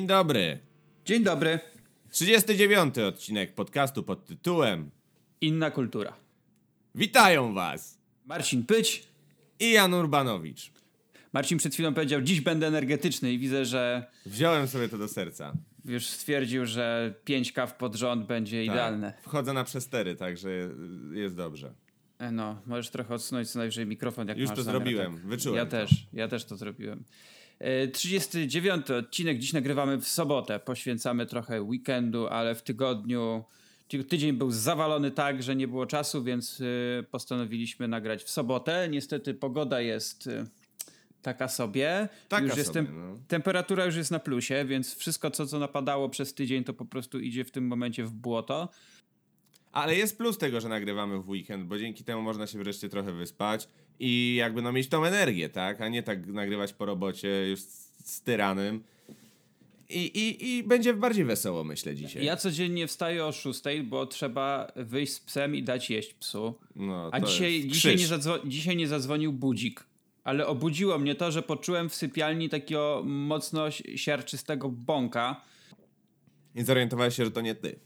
Dzień dobry. Dzień dobry. 39 odcinek podcastu pod tytułem Inna kultura. Witają Was Marcin Pyć. i Jan Urbanowicz. Marcin przed chwilą powiedział, dziś będę energetyczny i widzę, że Wziąłem sobie to do serca. już stwierdził, że pięć kaw pod rząd będzie Tak. idealne. Wchodzę na przestery, także jest dobrze. E, No, możesz trochę odsunąć co najwyżej mikrofon, jak Już masz to zamiar, zrobiłem, tak. wyczułem Ja to. też, ja też to zrobiłem. E, 39 odcinek, dziś nagrywamy w sobotę. Poświęcamy trochę weekendu, ale w tygodniu ty- tydzień był zawalony tak, że nie było czasu, więc y, postanowiliśmy nagrać w sobotę. Niestety pogoda jest y, taka sobie. Taka już sobie, jestem, no. Temperatura już jest na plusie, więc wszystko, co, co napadało przez tydzień, to po prostu idzie w tym momencie w błoto. Ale jest plus tego, że nagrywamy w weekend, bo dzięki temu można się wreszcie trochę wyspać i jakby no mieć tą energię, tak? A nie tak nagrywać po robocie już z z tyranym. I, i, I będzie bardziej wesoło, myślę, dzisiaj. Ja codziennie wstaję o 6, bo trzeba wyjść z psem i dać jeść psu. No, A dzisiaj, dzisiaj, nie dzisiaj nie zadzwonił budzik. Ale obudziło mnie to, że poczułem w sypialni takiego mocno si- siarczystego bąka. I zorientowałeś się, że to nie ty.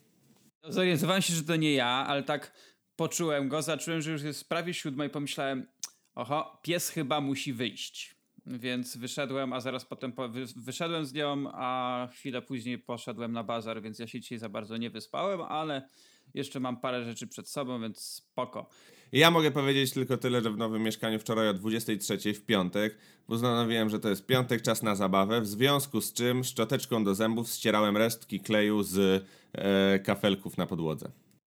Zorientowałem się, że to nie ja, ale tak poczułem go, zacząłem, że już jest prawie siódma i pomyślałem, oho, pies chyba musi wyjść. Więc wyszedłem, a zaraz potem po, wy, wyszedłem z nią, a chwilę później poszedłem na bazar, więc ja się dzisiaj za bardzo nie wyspałem, ale jeszcze mam parę rzeczy przed sobą, więc spoko. Ja mogę powiedzieć tylko tyle, że w nowym mieszkaniu wczoraj o 23 w piątek postanowiłem, że to jest piątek, czas na zabawę, w związku z czym szczoteczką do zębów ścierałem resztki kleju z e, kafelków na podłodze.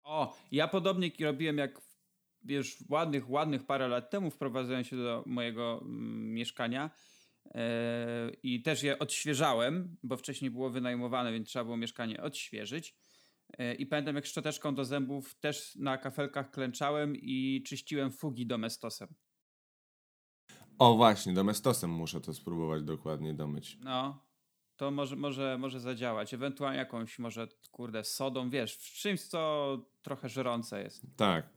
O, ja podobnie robiłem jak już ładnych, ładnych parę lat temu wprowadzałem się do mojego mm, mieszkania e, i też je odświeżałem, bo wcześniej było wynajmowane, więc trzeba było mieszkanie odświeżyć. E, I pamiętam jak szczoteczką do zębów też na kafelkach klęczałem i czyściłem fugi domestosem. O właśnie, domestosem muszę to spróbować dokładnie domyć. No, to może, może, może zadziałać. Ewentualnie jakąś może, kurde, sodą, wiesz, w czymś, co trochę żerące jest. Tak.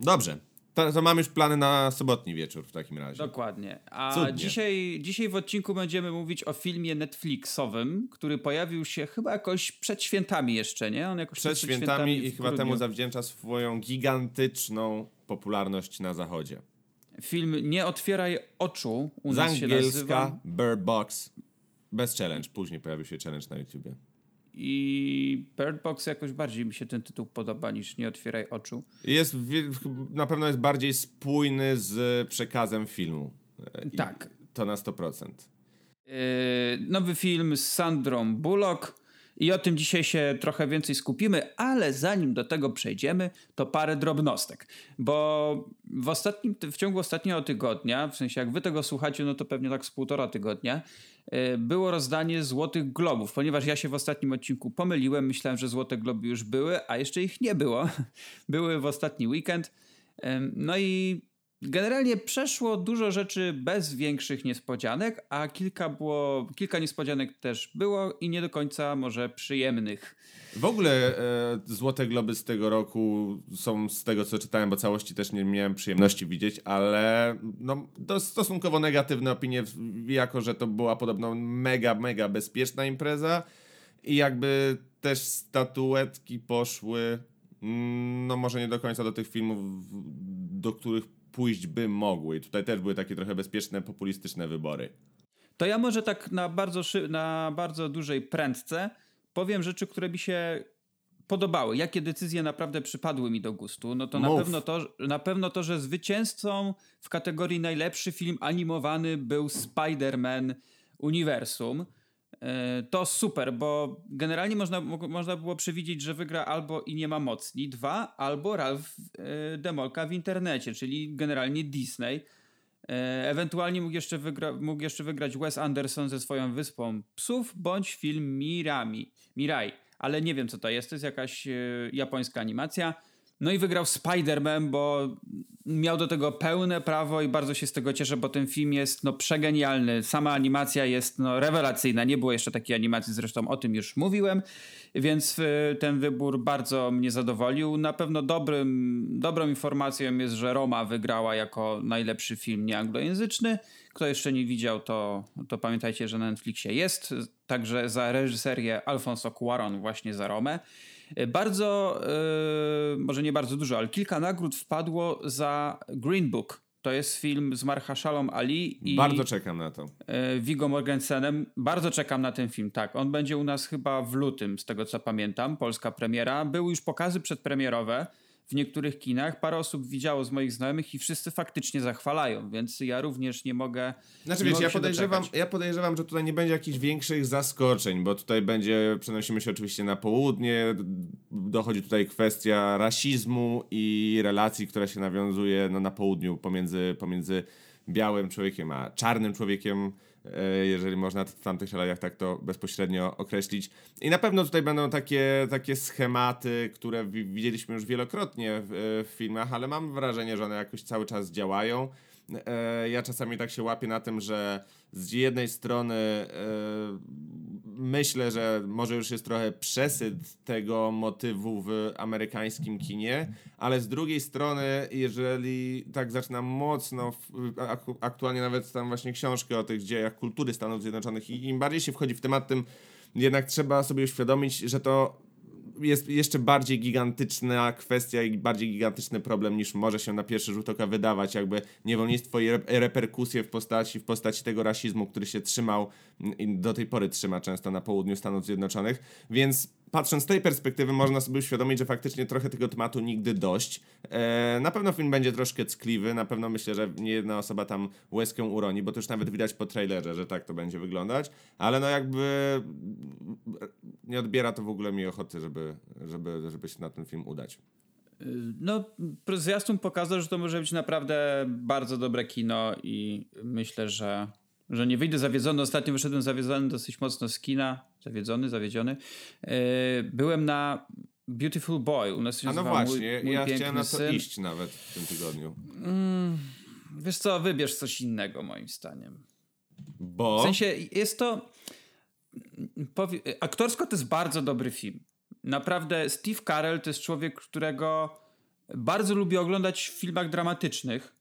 Dobrze. To, to mam już plany na sobotni wieczór w takim razie. Dokładnie. A Cudnie. dzisiaj, dzisiaj w odcinku będziemy mówić o filmie Netflixowym, który pojawił się chyba jakoś przed świętami jeszcze, nie? On jakoś Przed świętami i w chyba temu zawdzięcza swoją gigantyczną popularność na zachodzie. Film Nie otwieraj oczu u Z nas się nazywa. angielska Bird Box. Bez challenge. Później pojawił się challenge na YouTubie. I Bird Box jakoś bardziej mi się ten tytuł podoba niż Nie otwieraj oczu. Jest, na pewno jest bardziej spójny z przekazem filmu. E, I Tak. To na 100%. Yy, nowy film z Sandrą Bullock. I o tym dzisiaj się trochę więcej skupimy, ale zanim do tego przejdziemy, to parę drobnostek. Bo w, ostatnim, w ciągu ostatniego tygodnia, w sensie jak wy tego słuchacie, no to pewnie tak z półtora tygodnia, było rozdanie Złotych Globów. Ponieważ ja się w ostatnim odcinku pomyliłem, myślałem, że Złote Globy już były, a jeszcze ich nie było. były w ostatni weekend. No i Generalnie przeszło dużo rzeczy bez większych niespodzianek, a kilka było, kilka niespodzianek też było i nie do końca może przyjemnych. W ogóle e, Złote Globy z tego roku są z tego, co czytałem, bo całości też nie miałem przyjemności widzieć, ale no, to stosunkowo negatywne opinie, jako że to była podobno mega, mega bezpieczna impreza i jakby też statuetki poszły, mm, no może nie do końca do tych filmów, do których pójść by mogły. I tutaj też były takie trochę bezpieczne, populistyczne wybory. To ja może tak na bardzo, szy- na bardzo dużej prędce powiem rzeczy, które mi się podobały. Jakie decyzje naprawdę przypadły mi do gustu? No to na pewno to, na pewno to, że zwycięzcą w kategorii najlepszy film animowany był Spider-Man Uniwersum. E, To super, bo generalnie można, mo- można było przewidzieć, że wygra albo i nie ma mocni, dwa, albo Ralph e, Demolka w internecie, czyli generalnie Disney. E, Ewentualnie mógł jeszcze, wygra- mógł jeszcze wygrać Wes Anderson ze swoją Wyspą Psów, bądź film Mirami, Mirai, ale nie wiem co to jest, to jest jakaś japońska animacja. No i wygrał Spider-Man, bo miał do tego pełne prawo i bardzo się z tego cieszę, bo ten film jest no przegenialny. Sama animacja jest no rewelacyjna. Nie było jeszcze takiej animacji, zresztą o tym już mówiłem, więc y, ten wybór bardzo mnie zadowolił. Na pewno dobrym, dobrą informacją jest, że Roma wygrała jako najlepszy film nieanglojęzyczny, Kto jeszcze nie widział, to, to pamiętajcie, że na Netflixie jest. Także za reżyserię Alfonso Cuaron właśnie za Romę. Bardzo, yy, może nie bardzo dużo, ale kilka nagród wpadło za Green Book. To jest film z Marhashalom Ali i Bardzo czekam na to. Yy, Viggo Morgensenem. Bardzo czekam na ten film, tak. On będzie u nas chyba w lutym, z tego co pamiętam, polska premiera. Były już pokazy przedpremierowe w niektórych kinach. Parę osób widziało z moich znajomych i wszyscy faktycznie zachwalają, więc ja również nie mogę. Znaczy nie mogę ja podejrzewam, doczekać. ja podejrzewam, że tutaj nie będzie jakichś większych zaskoczeń, bo tutaj będzie, przenosimy się oczywiście na południe, dochodzi tutaj kwestia rasizmu i relacji, która się nawiązuje no, na południu pomiędzy, pomiędzy białym człowiekiem a czarnym człowiekiem, jeżeli można w tamtych realiach tak to bezpośrednio określić. I na pewno tutaj będą takie, takie schematy, które wi- widzieliśmy już wielokrotnie w, e, w filmach, ale mam wrażenie, że one jakoś cały czas działają. E, Ja czasami tak się łapię na tym, że z jednej strony e, myślę, że może już jest trochę przesyt tego motywu w amerykańskim kinie, ale z drugiej strony, jeżeli tak zaczynam mocno, aktualnie nawet tam właśnie książkę o tych dziejach kultury Stanów Zjednoczonych i im bardziej się wchodzi w temat, tym jednak trzeba sobie uświadomić, że to jest jeszcze bardziej gigantyczna kwestia i bardziej gigantyczny problem niż może się na pierwszy rzut oka wydawać. Jakby niewolnictwo i re- reperkusje w postaci, w postaci tego rasizmu, który się trzymał i do tej pory trzyma często na południu Stanów Zjednoczonych. Więc patrząc z tej perspektywy można sobie uświadomić, że faktycznie trochę tego tematu nigdy dość. E, na pewno film będzie troszkę ckliwy, na pewno myślę, że nie jedna osoba tam łezkę uroni, bo to już nawet widać po trailerze, że tak to będzie wyglądać, ale no jakby nie odbiera to w ogóle mi ochoty, żeby, żeby, żeby się na ten film udać. No, zwiastun pokazał, że to może być naprawdę bardzo dobre kino i myślę, że, że nie wyjdę zawiedzony. Ostatnio wyszedłem zawiedzony dosyć mocno z kina. Zawiedzony, zawiedziony. Yy, Byłem na Beautiful Boy. U nas się A no nazywa mój, właśnie, mój ja chciałem na to syn. iść nawet w tym tygodniu. Wiesz co, wybierz coś innego moim zdaniem. Bo... W sensie jest to. Powie, aktorsko to jest bardzo dobry film. Naprawdę, Steve Carell to jest człowiek, którego bardzo lubię oglądać w filmach dramatycznych,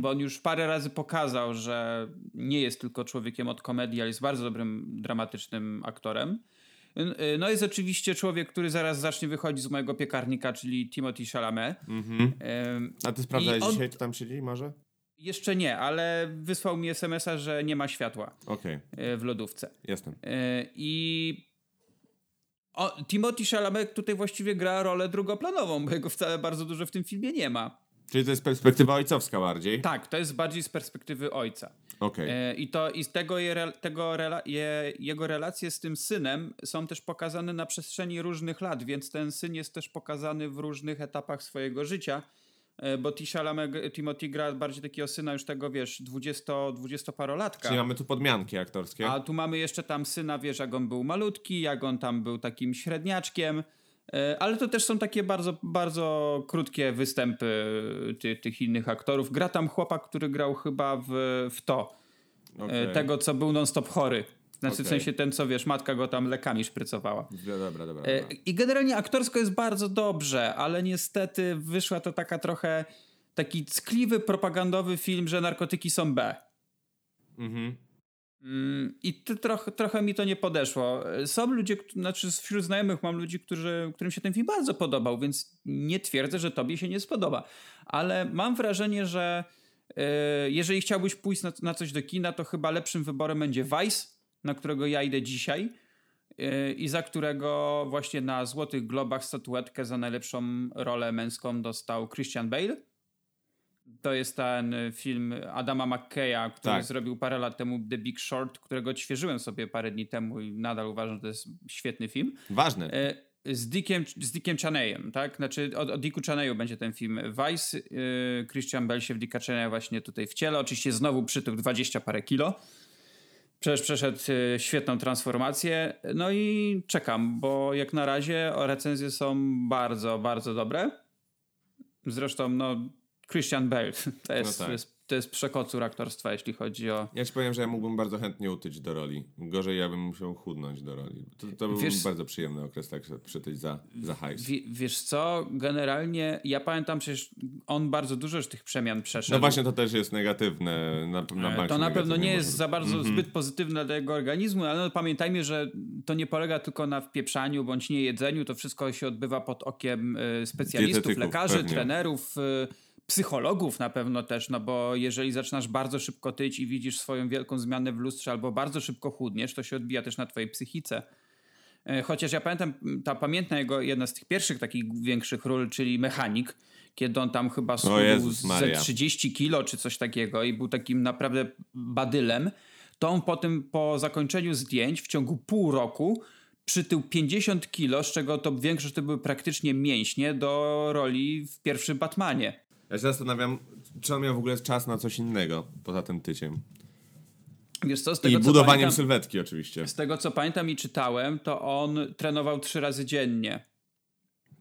bo on już parę razy pokazał, że nie jest tylko człowiekiem od komedii, ale jest bardzo dobrym dramatycznym aktorem. No jest oczywiście człowiek, który zaraz zacznie wychodzić z mojego piekarnika, czyli Timothy Chalamet. Em, A ty sprawdzałeś on- dzisiaj, kto tam siedzi może? Jeszcze nie, ale wysłał mi SMS-a, że nie ma światła e, w lodówce. jestem. E, I o, Timothy Chalamet tutaj właściwie gra rolę drugoplanową, bo jego wcale bardzo dużo w tym filmie nie ma. Czyli to jest perspektywa ojcowska bardziej? Tak, to jest bardziej z perspektywy ojca. Okej. E, I to i z tego, je, tego rela, je, jego relacje z tym synem są też pokazane na przestrzeni różnych lat, więc ten syn jest też pokazany w różnych etapach swojego życia. E, Bo T. Chalamet, Timothy gra bardziej takiego syna już tego, wiesz, 20, 20-parolatka. Czyli mamy tu podmianki aktorskie. A tu mamy jeszcze tam syna, wiesz, jak on był malutki, jak on tam był takim średniaczkiem. E, Ale to też są takie bardzo, bardzo krótkie występy ty, tych innych aktorów. Gra tam chłopak, który grał chyba w, w to. E, Okej. Tego, co był non-stop chory. Znaczy w Okej. sensie ten, co wiesz, matka go tam lekami szprycowała. Dobra, dobra, dobra. E, I generalnie aktorsko jest bardzo dobrze, ale niestety wyszła to taka trochę taki ckliwy, propagandowy film, że narkotyki są B. Mhm. Mm, I to trochę, trochę mi to nie podeszło. Są ludzie, znaczy wśród znajomych mam ludzi, którzy, którym się ten film bardzo podobał, więc nie twierdzę, że tobie się nie spodoba. Ale mam wrażenie, że e, jeżeli chciałbyś pójść na, na coś do kina, to chyba lepszym wyborem będzie Vice, na którego ja idę dzisiaj e, i za którego właśnie na Złotych Globach statuetkę za najlepszą rolę męską dostał Christian Bale. To jest ten y, film Adama McKeya, który Tak. zrobił parę lat temu The Big Short, którego odświeżyłem sobie parę dni temu i nadal uważam, że to jest świetny film. Ważne. E, Z Dickiem, z Dickiem Chaneyem, tak? Znaczy o, o Dicku Chaneyu będzie ten film. Vice, y, Christian Bell się w Dicka Chaneya właśnie tutaj wciela. Oczywiście znowu przytył 20 parę kilo. Przecież przeszedł y, świetną transformację. No i czekam, bo jak na razie recenzje są bardzo, bardzo dobre. Zresztą, no, Christian Bale to jest, tak. to jest to jest przekocur aktorstwa, jeśli chodzi o... Ja ci powiem, że ja mógłbym bardzo chętnie utyć do roli. Gorzej ja bym musiał chudnąć do roli. To, to był Wiesz- bardzo przyjemny okres, tak przytyć za, za hajs. Wie, wiesz co, generalnie ja pamiętam przecież on bardzo dużo już tych przemian przeszedł. No właśnie to też jest negatywne. Na, na E, To na pewno nie jest za bardzo Mhm. zbyt pozytywne dla jego organizmu, ale no, pamiętajmy, że to nie polega tylko na wpieprzaniu bądź nie jedzeniu, to wszystko się odbywa pod okiem e, specjalistów, Dietetyków, lekarzy, pewnie. trenerów, e, psychologów na pewno też, no bo jeżeli zaczynasz bardzo szybko tyć i widzisz swoją wielką zmianę w lustrze albo bardzo szybko chudniesz, to się odbija też na twojej psychice. E, Chociaż ja pamiętam, ta pamiętna jego jedna z tych pierwszych takich większych ról, czyli mechanik, kiedy on tam chyba schudł ze Maria. 30 kilo czy coś takiego i był takim naprawdę badylem, to on potem po zakończeniu zdjęć w ciągu pół roku przytył 50 kilo, z czego to większość to były praktycznie mięśnie do roli w pierwszym Batmanie. Ja się zastanawiam, czy on miał w ogóle czas na coś innego poza tym tyciem. Wiesz co, z I tego, co budowaniem pamiętam, sylwetki oczywiście. z tego co pamiętam i czytałem, to on trenował trzy razy dziennie.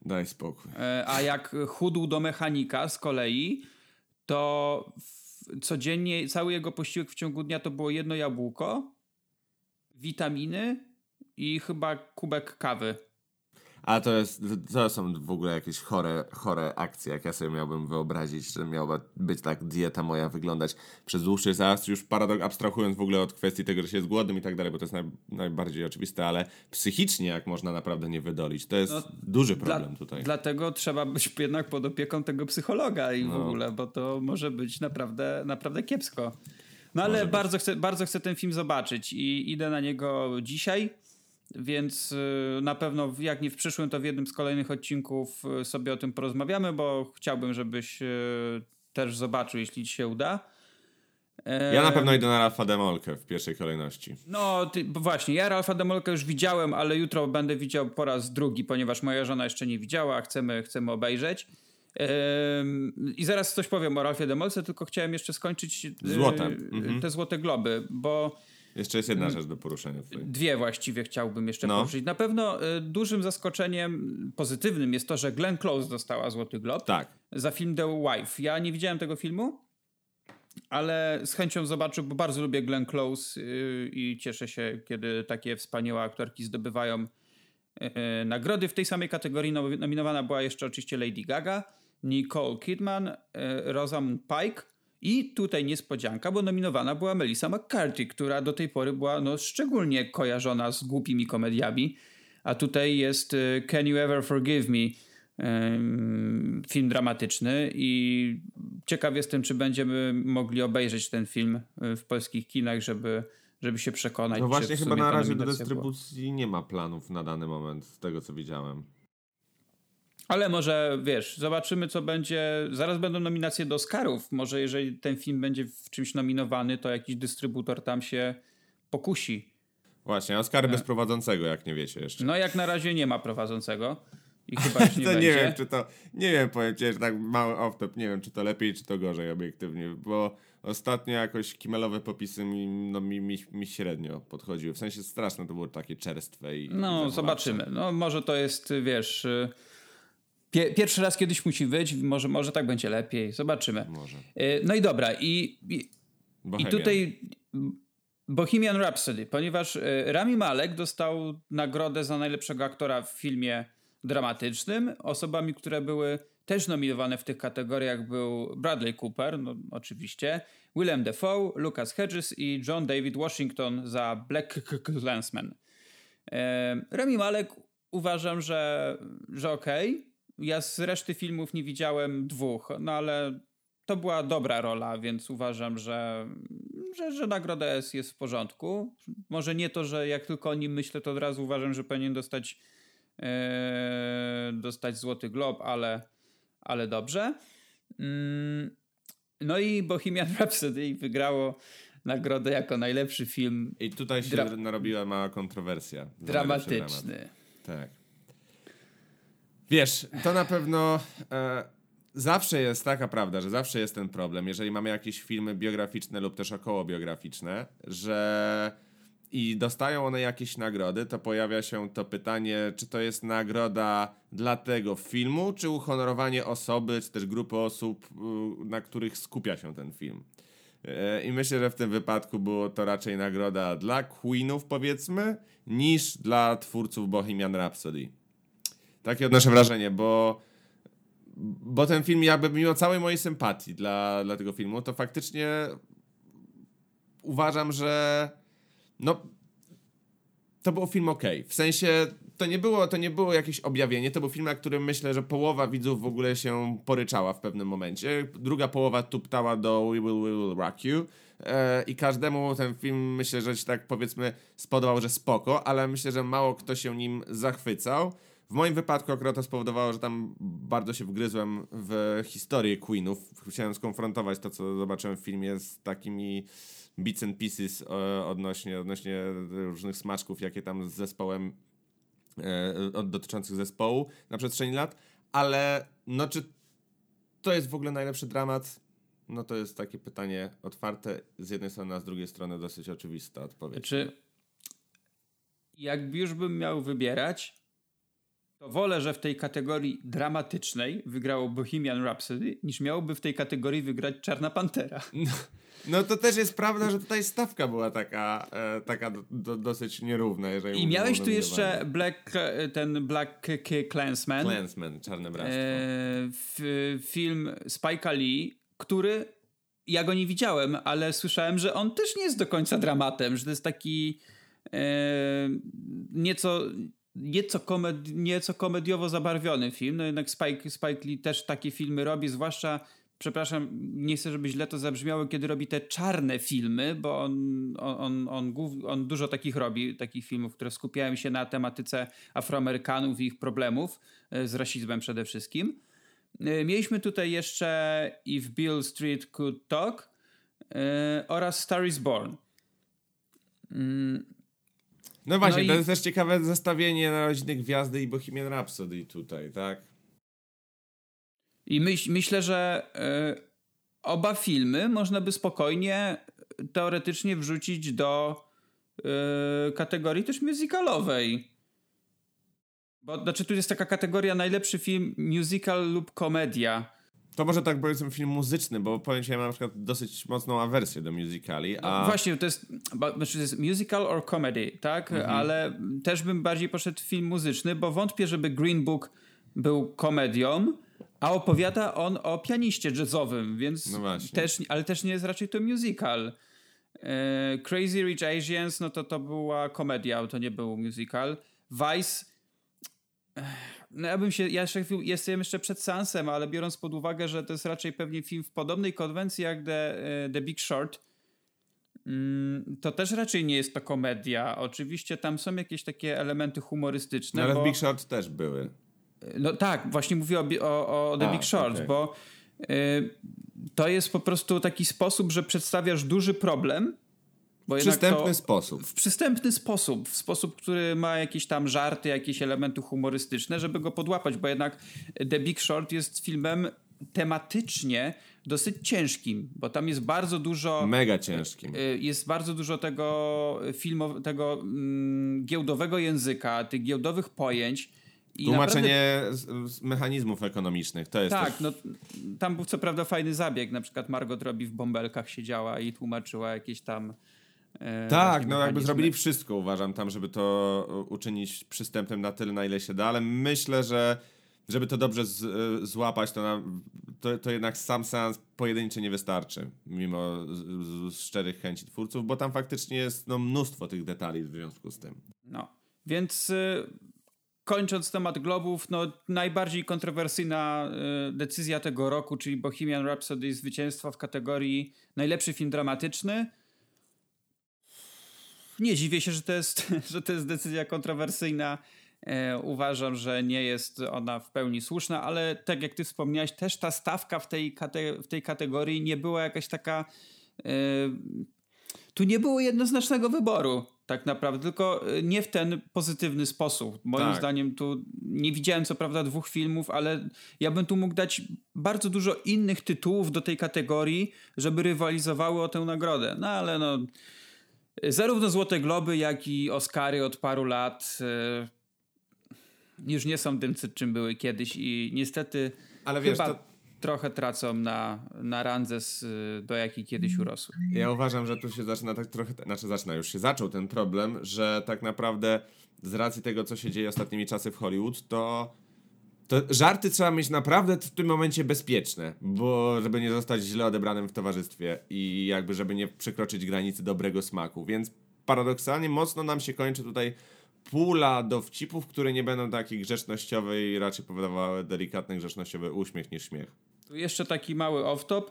Daj spokój. E, A jak chudł do mechanika z kolei, to codziennie cały jego posiłek w ciągu dnia to było jedno jabłko, witaminy i chyba kubek kawy. A to jest, to są w ogóle jakieś chore, chore akcje, jak ja sobie miałbym wyobrazić, że miała być tak dieta moja wyglądać przez dłuższy czas, już paradok abstrahując w ogóle od kwestii tego, że się jest głodnym i tak dalej, bo to jest naj, najbardziej oczywiste, ale psychicznie jak można naprawdę nie wydolić, to jest No, duży Dla- problem tutaj. Dlatego trzeba być jednak pod opieką tego psychologa i w No. ogóle, bo to może być naprawdę, naprawdę kiepsko. No ale bardzo chcę, bardzo chcę ten film zobaczyć i idę na niego dzisiaj, więc y, na pewno jak nie w przyszłym, to w jednym z kolejnych odcinków y, sobie o tym porozmawiamy, bo chciałbym, żebyś y, też zobaczył, jeśli ci się uda. Ja na pewno idę na Ralfa Demolkę w pierwszej kolejności. No ty, bo właśnie, ja Ralfa Demolka już widziałem, ale jutro będę widział po raz drugi, ponieważ moja żona jeszcze nie widziała, a chcemy, chcemy obejrzeć. I zaraz coś powiem o Ralfie Demolce, tylko chciałem jeszcze skończyć Złote. Mhm. te złote globy, bo Jeszcze jest jedna rzecz do poruszenia tutaj. dwie właściwie chciałbym jeszcze No. poruszyć. Na pewno y, dużym zaskoczeniem pozytywnym jest to, że Glenn Close dostała Złoty Glob Tak. za film The Wife. Ja nie widziałem tego filmu, ale z chęcią zobaczę, bo bardzo lubię Glenn Close yy, i cieszę się, kiedy takie wspaniałe aktorki zdobywają yy, nagrody. W tej samej kategorii nom- nominowana była jeszcze oczywiście Lady Gaga, Nicole Kidman, yy, Rosamund Pike i tutaj niespodzianka, bo nominowana była Melissa McCarthy, która do tej pory była no, szczególnie kojarzona z głupimi komediami, a tutaj jest yy, Can You Ever Forgive Me? Film dramatyczny i ciekaw jestem, czy będziemy mogli obejrzeć ten film y, w polskich kinach, żeby, żeby się przekonać. No właśnie chyba na razie do była. dystrybucji nie ma planów na dany moment, z tego co widziałem. Ale może wiesz, zobaczymy, co będzie. Zaraz będą nominacje do Oscarów. Może jeżeli ten film będzie w czymś nominowany, to jakiś dystrybutor tam się pokusi. Właśnie, Oscary bez prowadzącego, jak nie wiecie jeszcze. No jak na razie nie ma prowadzącego i chyba już nie to będzie. nie wiem, czy to. Nie wiem, powiem ci, że tak mały off-top, nie wiem, czy to lepiej, czy to gorzej obiektywnie, bo ostatnio jakoś kimelowe popisy mi, no, mi, mi, mi średnio podchodziły. W sensie straszne to było takie czerstwe i. i No, zachowawcze. zobaczymy. No, może to jest, wiesz. y, pierwszy raz kiedyś musi być, może, może tak będzie lepiej. Zobaczymy. Może. Y, No i dobra, i, i, tutaj Bohemian Rhapsody, ponieważ y, Rami Malek dostał nagrodę za najlepszego aktora w filmie dramatycznym. Osobami, które były też nominowane w tych kategoriach był Bradley Cooper, no, oczywiście, Willem Dafoe, Lucas Hedges i John David Washington za Black Clansman. E, Rami Malek uważam, że, że okej. Ja z reszty filmów nie widziałem dwóch, no ale to była dobra rola, więc uważam, że, że, że nagroda jest, jest w porządku. Może nie to, że jak tylko o nim myślę, to od razu uważam, że powinien dostać, e, dostać Złoty Glob, ale, ale dobrze. Mm, no i Bohemian Rhapsody wygrało nagrodę jako najlepszy film I tutaj się Dra- narobiła mała kontrowersja. dramatyczny. Tak. Wiesz, to na pewno e, zawsze jest taka prawda, że zawsze jest ten problem, jeżeli mamy jakieś filmy biograficzne lub też okołobiograficzne, że i dostają one jakieś nagrody, to pojawia się to pytanie, czy to jest nagroda dla tego filmu, czy uhonorowanie osoby, czy też grupy osób, y, na których skupia się ten film. E, I myślę, że w tym wypadku było to raczej nagroda dla Queenów, powiedzmy, niż dla twórców Bohemian Rhapsody. Takie odnoszę wrażenie, bo, bo ten film, jakby mimo całej mojej sympatii dla, dla tego filmu, to faktycznie uważam, że no to był film ok. W sensie to nie było, to nie było jakieś objawienie, to był film, na którym myślę, że połowa widzów w ogóle się poryczała w pewnym momencie. Druga połowa tuptała do We Will, We Will Rock You. E, I każdemu ten film myślę, że się tak powiedzmy spodobał, że spoko, ale myślę, że mało kto się nim zachwycał. W moim wypadku akurat to spowodowało, że tam bardzo się wgryzłem w historię Queenów. Chciałem skonfrontować to, co zobaczyłem w filmie z takimi bits and pieces odnośnie, odnośnie różnych smaczków, jakie tam z zespołem e, dotyczących zespołu na przestrzeni lat, ale no czy to jest w ogóle najlepszy dramat? No to jest takie pytanie otwarte z jednej strony, a z drugiej strony dosyć oczywista odpowiedź. Czy jakby już bym miał wybierać, to wolę, że w tej kategorii dramatycznej wygrało Bohemian Rhapsody, niż miałoby w tej kategorii wygrać Czarna Pantera. No, no to też jest prawda, że tutaj stawka była taka, e, taka do, do, dosyć nierówna. Jeżeli I miałeś tu jeszcze Black, ten Black Clansman. Clansman, Czarne Bractwo. E, film Spike'a Lee, który ja go nie widziałem, ale słyszałem, że on też nie jest do końca dramatem, że to jest taki e, nieco nieco, komed, nieco komediowo zabarwiony film. No jednak Spike, Spike Lee też takie filmy robi, zwłaszcza przepraszam, nie chcę, żeby źle to zabrzmiało, kiedy robi te czarne filmy, bo on, on, on, on, dużo takich robi, takich filmów, które skupiają się na tematyce Afroamerykanów i ich problemów, e, z rasizmem przede wszystkim. E, mieliśmy tutaj jeszcze If Bill Street Could Talk e, oraz Star is Born. No właśnie, no to i... jest też ciekawe zestawienie Narodziny Gwiazdy i Bohemian Rhapsody tutaj, tak? I myśl, myślę, że y, oba filmy można by spokojnie teoretycznie wrzucić do y, kategorii też musicalowej. Bo znaczy tu jest taka kategoria najlepszy film musical lub komedia. To może tak powiedzmy film muzyczny, bo powiem ci, ja mam na przykład dosyć mocną awersję do musicali. A... No właśnie, to jest, to jest musical or comedy, tak? Mhm. Ale też bym bardziej poszedł w film muzyczny, bo wątpię, żeby Green Book był komedią, a opowiada on o pianiście jazzowym, więc no też, ale też nie jest raczej to musical. E, Crazy Rich Asians, no to to była komedia, to nie był musical. Vice, no ja bym się, ja jeszcze, jestem jeszcze przed seansem, ale biorąc pod uwagę, że to jest raczej pewnie film w podobnej konwencji jak The, e, The Big Short, mm, to też raczej nie jest to komedia. Oczywiście tam są jakieś takie elementy humorystyczne. No ale bo... w Big Short też były. No tak, właśnie mówię o, o, o The A, Big Short, okay. bo y, to jest po prostu taki sposób, że przedstawiasz duży problem. W przystępny sposób. W przystępny sposób, w sposób, który ma jakieś tam żarty, jakieś elementy humorystyczne, żeby go podłapać, bo jednak The Big Short jest filmem tematycznie dosyć ciężkim, bo tam jest bardzo dużo. Mega ciężkim. Y, jest bardzo dużo tego filmu, tego mm, giełdowego języka, tych giełdowych pojęć i Tłumaczenie naprawdę... mechanizmów ekonomicznych, to jest Tak, też... no tam był co prawda fajny zabieg, na przykład Margot Robbie w bąbelkach siedziała i tłumaczyła jakieś tam Tak, no jakby zrobili wszystko uważam tam, żeby to uczynić przystępnym na tyle, na ile się da, ale myślę, że żeby to dobrze z, e, złapać, to, na, to, to, jednak sam seans pojedynczy nie wystarczy, mimo z, z szczerych chęci twórców, bo tam faktycznie jest no, mnóstwo tych detali w związku z tym. No, więc... Y kończąc temat globów, no najbardziej kontrowersyjna y, decyzja tego roku, czyli Bohemian Rhapsody zwycięstwo w kategorii najlepszy film dramatyczny. Nie dziwię się, że to jest, że to jest decyzja kontrowersyjna. E, uważam, że nie jest ona w pełni słuszna, ale tak jak ty wspomniałeś, też ta stawka w tej, kate w tej kategorii nie była jakaś taka. E, tu nie było jednoznacznego wyboru tak naprawdę, tylko y, nie w ten pozytywny sposób. Moim tak. zdaniem tu nie widziałem co prawda dwóch filmów, ale ja bym tu mógł dać bardzo dużo innych tytułów do tej kategorii, żeby rywalizowały o tę nagrodę. No ale no zarówno Złote Globy, jak i Oscary od paru lat y, już nie są tym, czym były kiedyś i niestety ale wiesz, chyba... to trochę tracą na, na randze, z, do jakiej kiedyś urosły. Ja uważam, że tu się zaczyna tak trochę, znaczy zaczyna, już się zaczął ten problem, że tak naprawdę z racji tego, co się dzieje ostatnimi czasy w Hollywood, to to żarty trzeba mieć naprawdę w tym momencie bezpieczne, bo żeby nie zostać źle odebranym w towarzystwie i jakby żeby nie przekroczyć granicy dobrego smaku, więc paradoksalnie mocno nam się kończy tutaj pula dowcipów, które nie będą takie grzecznościowe i raczej powodowały delikatny grzecznościowy uśmiech niż śmiech. Tu jeszcze taki mały off-top.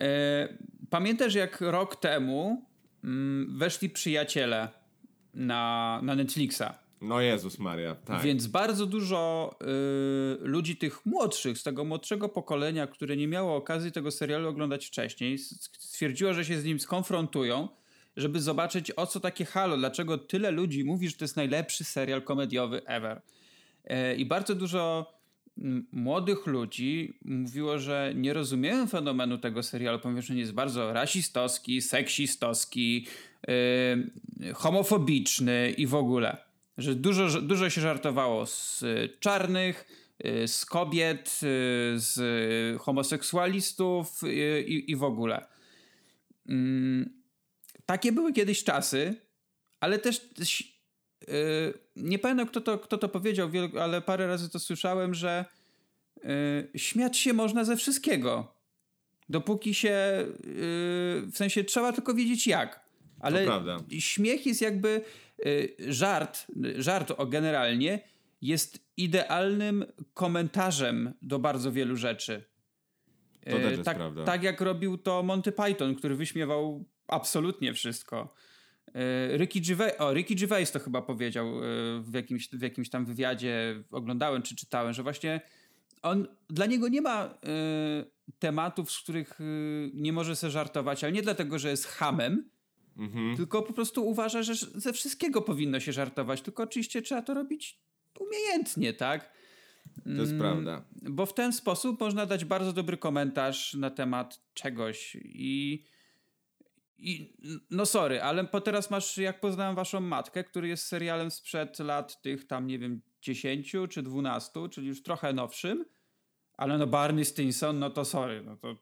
E, pamiętasz jak rok temu mm, weszli przyjaciele na, na Netflixa? No Jezus Maria, tak. Więc bardzo dużo y, ludzi tych młodszych, z tego młodszego pokolenia, które nie miało okazji tego serialu oglądać wcześniej, stwierdziło, że się z nim skonfrontują, żeby zobaczyć o co takie halo, dlaczego tyle ludzi mówi, że to jest najlepszy serial komediowy ever. Y, I bardzo dużo młodych ludzi mówiło, że nie rozumieją fenomenu tego serialu, ponieważ on jest bardzo rasistowski, seksistowski, yy, homofobiczny i w ogóle że dużo, dużo się żartowało z czarnych, y, z kobiet, y, z homoseksualistów y, i, i w ogóle. Mm, takie były kiedyś czasy, ale też nie pamiętam kto to, kto to powiedział, ale parę razy to słyszałem, że śmiać się można ze wszystkiego. Dopóki się, w sensie trzeba tylko wiedzieć jak. Ale śmiech jest jakby Y, żart, żart generalnie jest idealnym komentarzem do bardzo wielu rzeczy. To też jest tak, prawda. Tak jak robił to Monty Python, który wyśmiewał absolutnie wszystko. Y, Ricky Gervais, o, Ricky Gervais to chyba powiedział y, w jakimś, w jakimś tam wywiadzie, oglądałem czy czytałem, że właśnie on, dla niego nie ma y, tematów, z których y, nie może sobie żartować, ale nie dlatego, że jest hamem, Mhm. Tylko po prostu uważa, że ze wszystkiego powinno się żartować, tylko oczywiście trzeba to robić umiejętnie, tak? To jest mm, prawda. Bo w ten sposób można dać bardzo dobry komentarz na temat czegoś i. I, no sorry, ale po teraz masz, jak poznałem waszą matkę, który jest serialem sprzed lat tych tam, nie wiem, 10 czy 12, czyli już trochę nowszym, ale no Barney Stinson, no to sorry, no to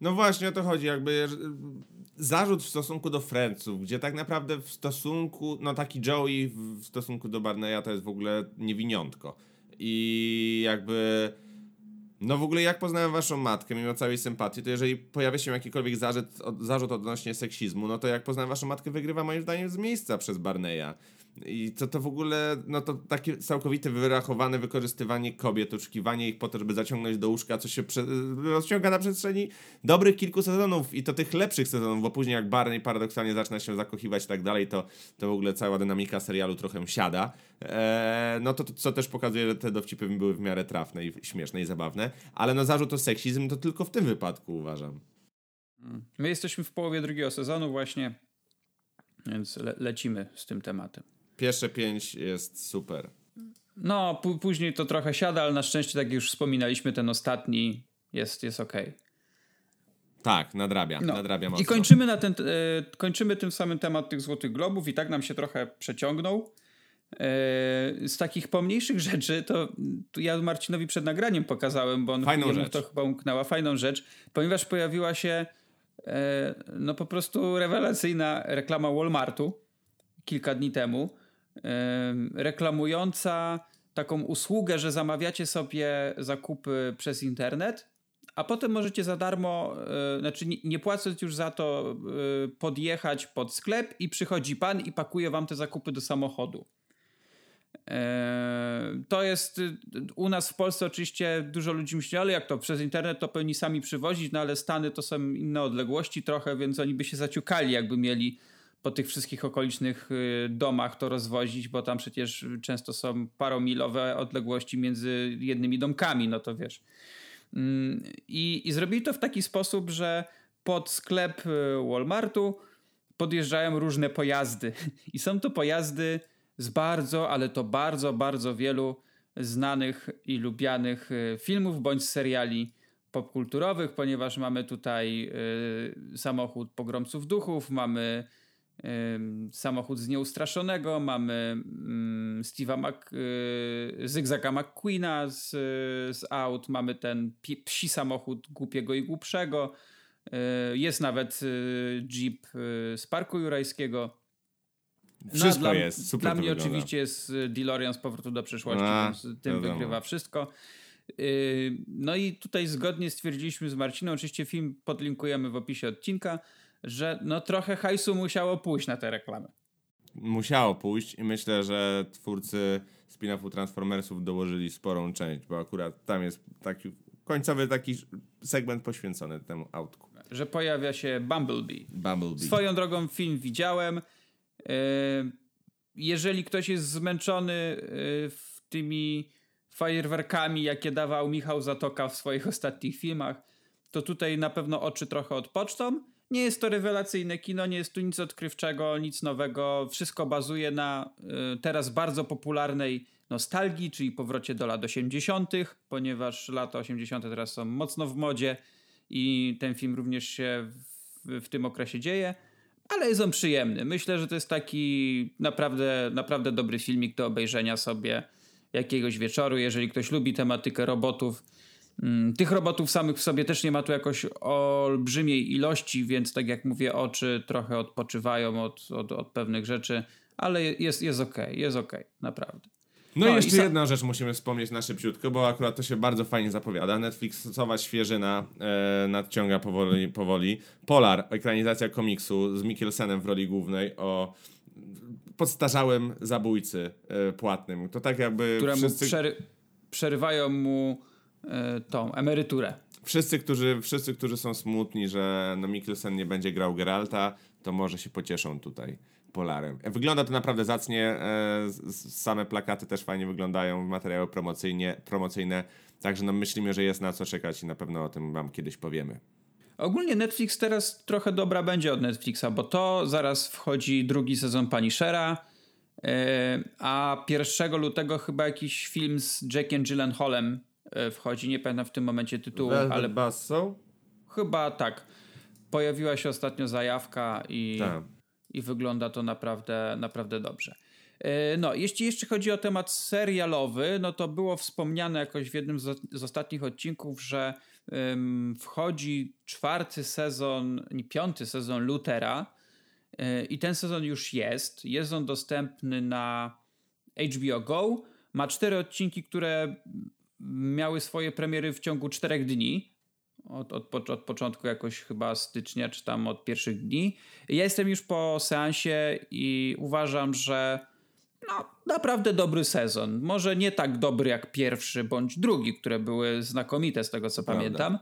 no właśnie o to chodzi, jakby zarzut w stosunku do Friendsów, gdzie tak naprawdę w stosunku, no taki Joey w stosunku do Barneya to jest w ogóle niewiniątko. I jakby... No w ogóle jak poznałem waszą matkę, mimo całej sympatii, to jeżeli pojawia się jakikolwiek zarzut, zarzut odnośnie seksizmu, no to jak poznałem waszą matkę, wygrywa moim zdaniem z miejsca przez Barneya. I co to w ogóle, no to takie całkowite wyrachowane wykorzystywanie kobiet, oszukiwanie ich po to, żeby zaciągnąć do łóżka, co się prze- rozciąga na przestrzeni dobrych kilku sezonów i to tych lepszych sezonów, bo później jak Barney paradoksalnie zaczyna się zakochiwać i tak dalej, to, to w ogóle cała dynamika serialu trochę siada. Eee, no to, to co też pokazuje, że te dowcipy były w miarę trafne i śmieszne i zabawne, ale no zarzut o seksizm to tylko w tym wypadku uważam. My jesteśmy w połowie drugiego sezonu właśnie, więc le lecimy z tym tematem. Pierwsze pięć jest super. No, później to trochę siada, ale na szczęście, tak jak już wspominaliśmy, ten ostatni jest, jest ok. Tak, nadrabia, no. nadrabia mocno. I kończymy, na ten, e, kończymy tym samym temat tych Złotych Globów i tak nam się trochę przeciągnął. E, z takich pomniejszych rzeczy, to, to, ja Marcinowi przed nagraniem pokazałem, bo on Fajną rzecz. to chyba umknęła. Fajną rzecz, ponieważ pojawiła się e, no po prostu rewelacyjna reklama Walmartu kilka dni temu reklamująca taką usługę, że zamawiacie sobie zakupy przez internet, a potem możecie za darmo, e, znaczy nie, płacąc już za to, e, podjechać pod sklep i przychodzi pan i pakuje wam te zakupy do samochodu. E, to jest u nas w Polsce oczywiście dużo ludzi myśli, ale jak to przez internet to powinni sami przywozić, no ale Stany to są inne odległości trochę, więc oni by się zaciukali, jakby mieli po tych wszystkich okolicznych y, domach to rozwozić, bo tam przecież często są paromilowe odległości między jednymi domkami, no to wiesz. Mm, I, I zrobili to w taki sposób, że pod sklep y, Walmartu podjeżdżają różne pojazdy. I są to pojazdy z bardzo, ale to bardzo, bardzo wielu znanych i lubianych y, filmów bądź seriali popkulturowych, ponieważ mamy tutaj samochód pogromców duchów, mamy Samochód z Nieustraszonego, mamy Steve'a Mac, Zygzaka McQueena z, z Out, mamy ten psi samochód Głupiego i Głupszego, jest nawet Jeep z Parku Jurajskiego. Wszystko no, dla, jest, super Dla mnie wygląda. oczywiście jest DeLorean z powrotu do przyszłości, A, więc tym wiadomo. wygrywa wszystko. No i tutaj zgodnie stwierdziliśmy z Marciną, oczywiście film podlinkujemy w opisie odcinka, że no trochę hajsu musiało pójść na te reklamy. Musiało pójść i myślę, że twórcy spin-offu Transformersów dołożyli sporą część, bo akurat tam jest taki końcowy taki segment poświęcony temu autku. Że pojawia się Bumblebee. Bumblebee. Swoją drogą film widziałem. Yy, jeżeli ktoś jest zmęczony yy, tymi fajerwerkami, jakie dawał Michał Zatoka w swoich ostatnich filmach, to tutaj na pewno oczy trochę odpoczną. Nie jest to rewelacyjne kino, nie jest tu nic odkrywczego, nic nowego. Wszystko bazuje na y, teraz bardzo popularnej nostalgii, czyli powrocie do lat 80., ponieważ lata 80. teraz są mocno w modzie i ten film również się w, w tym okresie dzieje. Ale jest on przyjemny. Myślę, że to jest taki naprawdę, naprawdę dobry filmik do obejrzenia sobie jakiegoś wieczoru, jeżeli ktoś lubi tematykę robotów. Mm, tych robotów samych w sobie też nie ma tu jakoś olbrzymiej ilości, więc tak jak mówię, oczy trochę odpoczywają od, od, od pewnych rzeczy, ale jest, jest ok, jest ok, naprawdę. No, no i jeszcze i jedna rzecz musimy wspomnieć na szybciutko, bo akurat to się bardzo fajnie zapowiada. Netflixowa świeżyna e, nadciąga powoli, powoli. Polar, ekranizacja komiksu z Mikkelsenem w roli głównej o podstarzałym zabójcy e, płatnym. To tak jakby Któremu wszyscy... Przery przerywają mu tą emeryturę. Wszyscy którzy, wszyscy, którzy są smutni, że no Mikkelsen nie będzie grał Geralta, to może się pocieszą tutaj Polarem. E, wygląda to naprawdę zacnie. E, same plakaty też fajnie wyglądają, materiały promocyjne, promocyjne. Także no myślimy, że jest na co czekać i na pewno o tym wam kiedyś powiemy. Ogólnie Netflix teraz trochę dobra będzie od Netflixa, bo to zaraz wchodzi drugi sezon Punishera, a 1 lutego chyba jakiś film z Jackiem Gyllenhaalem wchodzi. Nie pamiętam w tym momencie tytułu, Velvet ale... Basso? Chyba tak. Pojawiła się ostatnio zajawka i, tak. i wygląda to naprawdę, naprawdę dobrze. E, no, jeśli jeszcze chodzi o temat serialowy, no to było wspomniane jakoś w jednym z, ostatnich odcinków, że wchodzi czwarty sezon, nie piąty sezon Lutera e, i ten sezon już jest. Jest on dostępny na HBO Go. Ma cztery odcinki, które miały swoje premiery w ciągu czterech dni. Od, od, od początku jakoś chyba stycznia, czy tam od pierwszych dni. Ja jestem już po seansie i uważam, że no, naprawdę dobry sezon. Może nie tak dobry jak pierwszy bądź drugi, które były znakomite z tego co Prawda. pamiętam.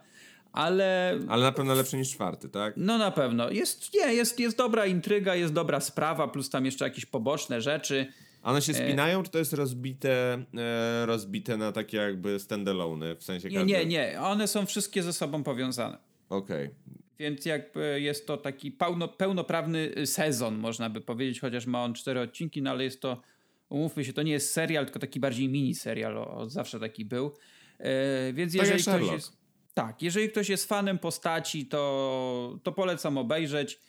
Ale... ale na pewno lepszy niż czwarty, tak? No na pewno. Jest, nie, jest, jest dobra intryga, jest dobra sprawa, plus tam jeszcze jakieś poboczne rzeczy. A one się e, spinają, czy to jest rozbite, e, rozbite na takie jakby standalone, w sensie Nie, nie, nie. One są wszystkie ze sobą powiązane. Okej. Okay. Więc jakby jest to taki pełno, pełnoprawny sezon, można by powiedzieć, chociaż ma on cztery odcinki, no ale jest to umówmy się, to nie jest serial, tylko taki bardziej mini serial, od zawsze taki był. E, więc jeżeli ktoś jest, tak, jeżeli ktoś jest fanem postaci, to, to polecam obejrzeć.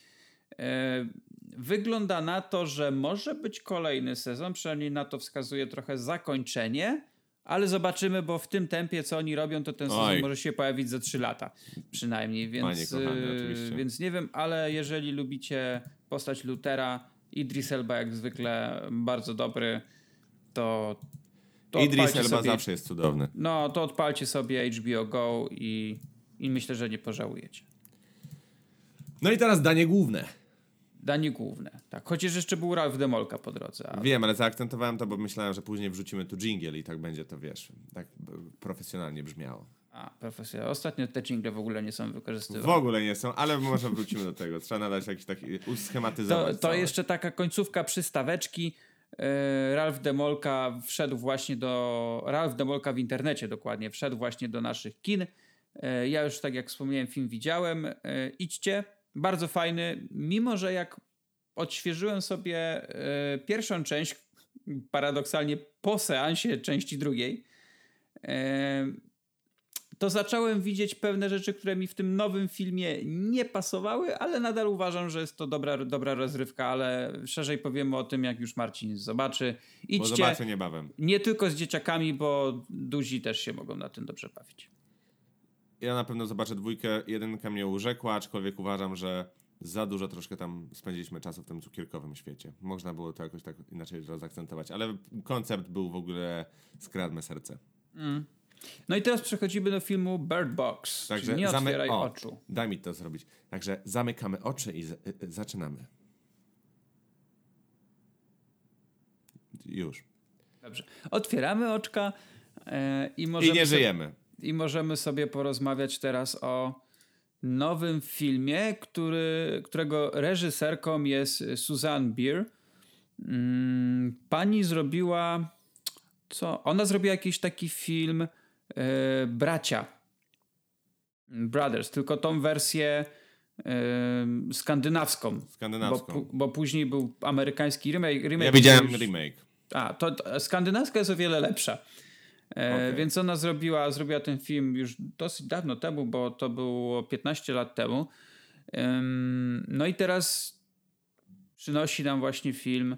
Wygląda na to, że może być kolejny sezon, przynajmniej na to wskazuje trochę zakończenie, ale zobaczymy, bo w tym tempie, co oni robią, to ten sezon Oj. może się pojawić za 3 lata przynajmniej, więc, kochany, więc nie wiem, ale jeżeli lubicie postać Lutera, Idris Elba jak zwykle bardzo dobry, to, to Idris Elba sobie, zawsze jest cudowny. No, to odpalcie sobie HBO Go i, i myślę, że nie pożałujecie. No i teraz danie główne. Danie główne, tak. Chociaż jeszcze był Ralph Demolka po drodze. Ale... Wiem, ale zaakcentowałem to, bo myślałem, że później wrzucimy tu jingle i tak będzie to, wiesz, tak profesjonalnie brzmiało. A, profesjonalnie. Ostatnio te jingle w ogóle nie są wykorzystywane. W ogóle nie są, ale może wrócimy do tego. Trzeba nadać jakiś taki, uschematyzować. To, to jeszcze taka końcówka przystaweczki. E, Ralf Demolka wszedł właśnie do. Ralf Demolka w internecie dokładnie wszedł właśnie do naszych kin. E, ja już, tak jak wspomniałem, film widziałem. E, idźcie. Bardzo fajny. Mimo, że jak odświeżyłem sobie pierwszą część, paradoksalnie po seansie części drugiej, to zacząłem widzieć pewne rzeczy, które mi w tym nowym filmie nie pasowały, ale nadal uważam, że jest to dobra, dobra rozrywka, ale szerzej powiemy o tym, jak już Marcin zobaczy. Idźcie, bo zobaczę niebawem. Nie tylko z dzieciakami, bo duzi też się mogą na tym dobrze bawić. Ja na pewno zobaczę dwójkę. Jedynka mnie urzekła, aczkolwiek uważam, że za dużo troszkę tam spędziliśmy czasu w tym cukierkowym świecie. Można było to jakoś tak inaczej rozakcentować, ale koncept był w ogóle skradne serce. Mm. No i teraz przechodzimy do filmu Bird Box, Także nie otwieraj o, oczu. Daj mi to zrobić. Także zamykamy oczy i z... Y, y, zaczynamy. Już. Dobrze. Otwieramy oczka e, i możemy... I nie żyjemy. I możemy sobie porozmawiać teraz o nowym filmie, który, którego reżyserką jest Suzanne Beer. Mm, pani zrobiła co? Ona zrobiła jakiś taki film e, Bracia. Brothers, tylko tą wersję e, skandynawską. Skandynawską. Bo, bo, później był amerykański remake. remake ja widziałem już... remake. A, to, to skandynawska jest o wiele lepsza. E, okay. Więc ona zrobiła, zrobiła ten film już dosyć dawno temu, bo to było 15 lat temu. No i teraz przynosi nam właśnie film,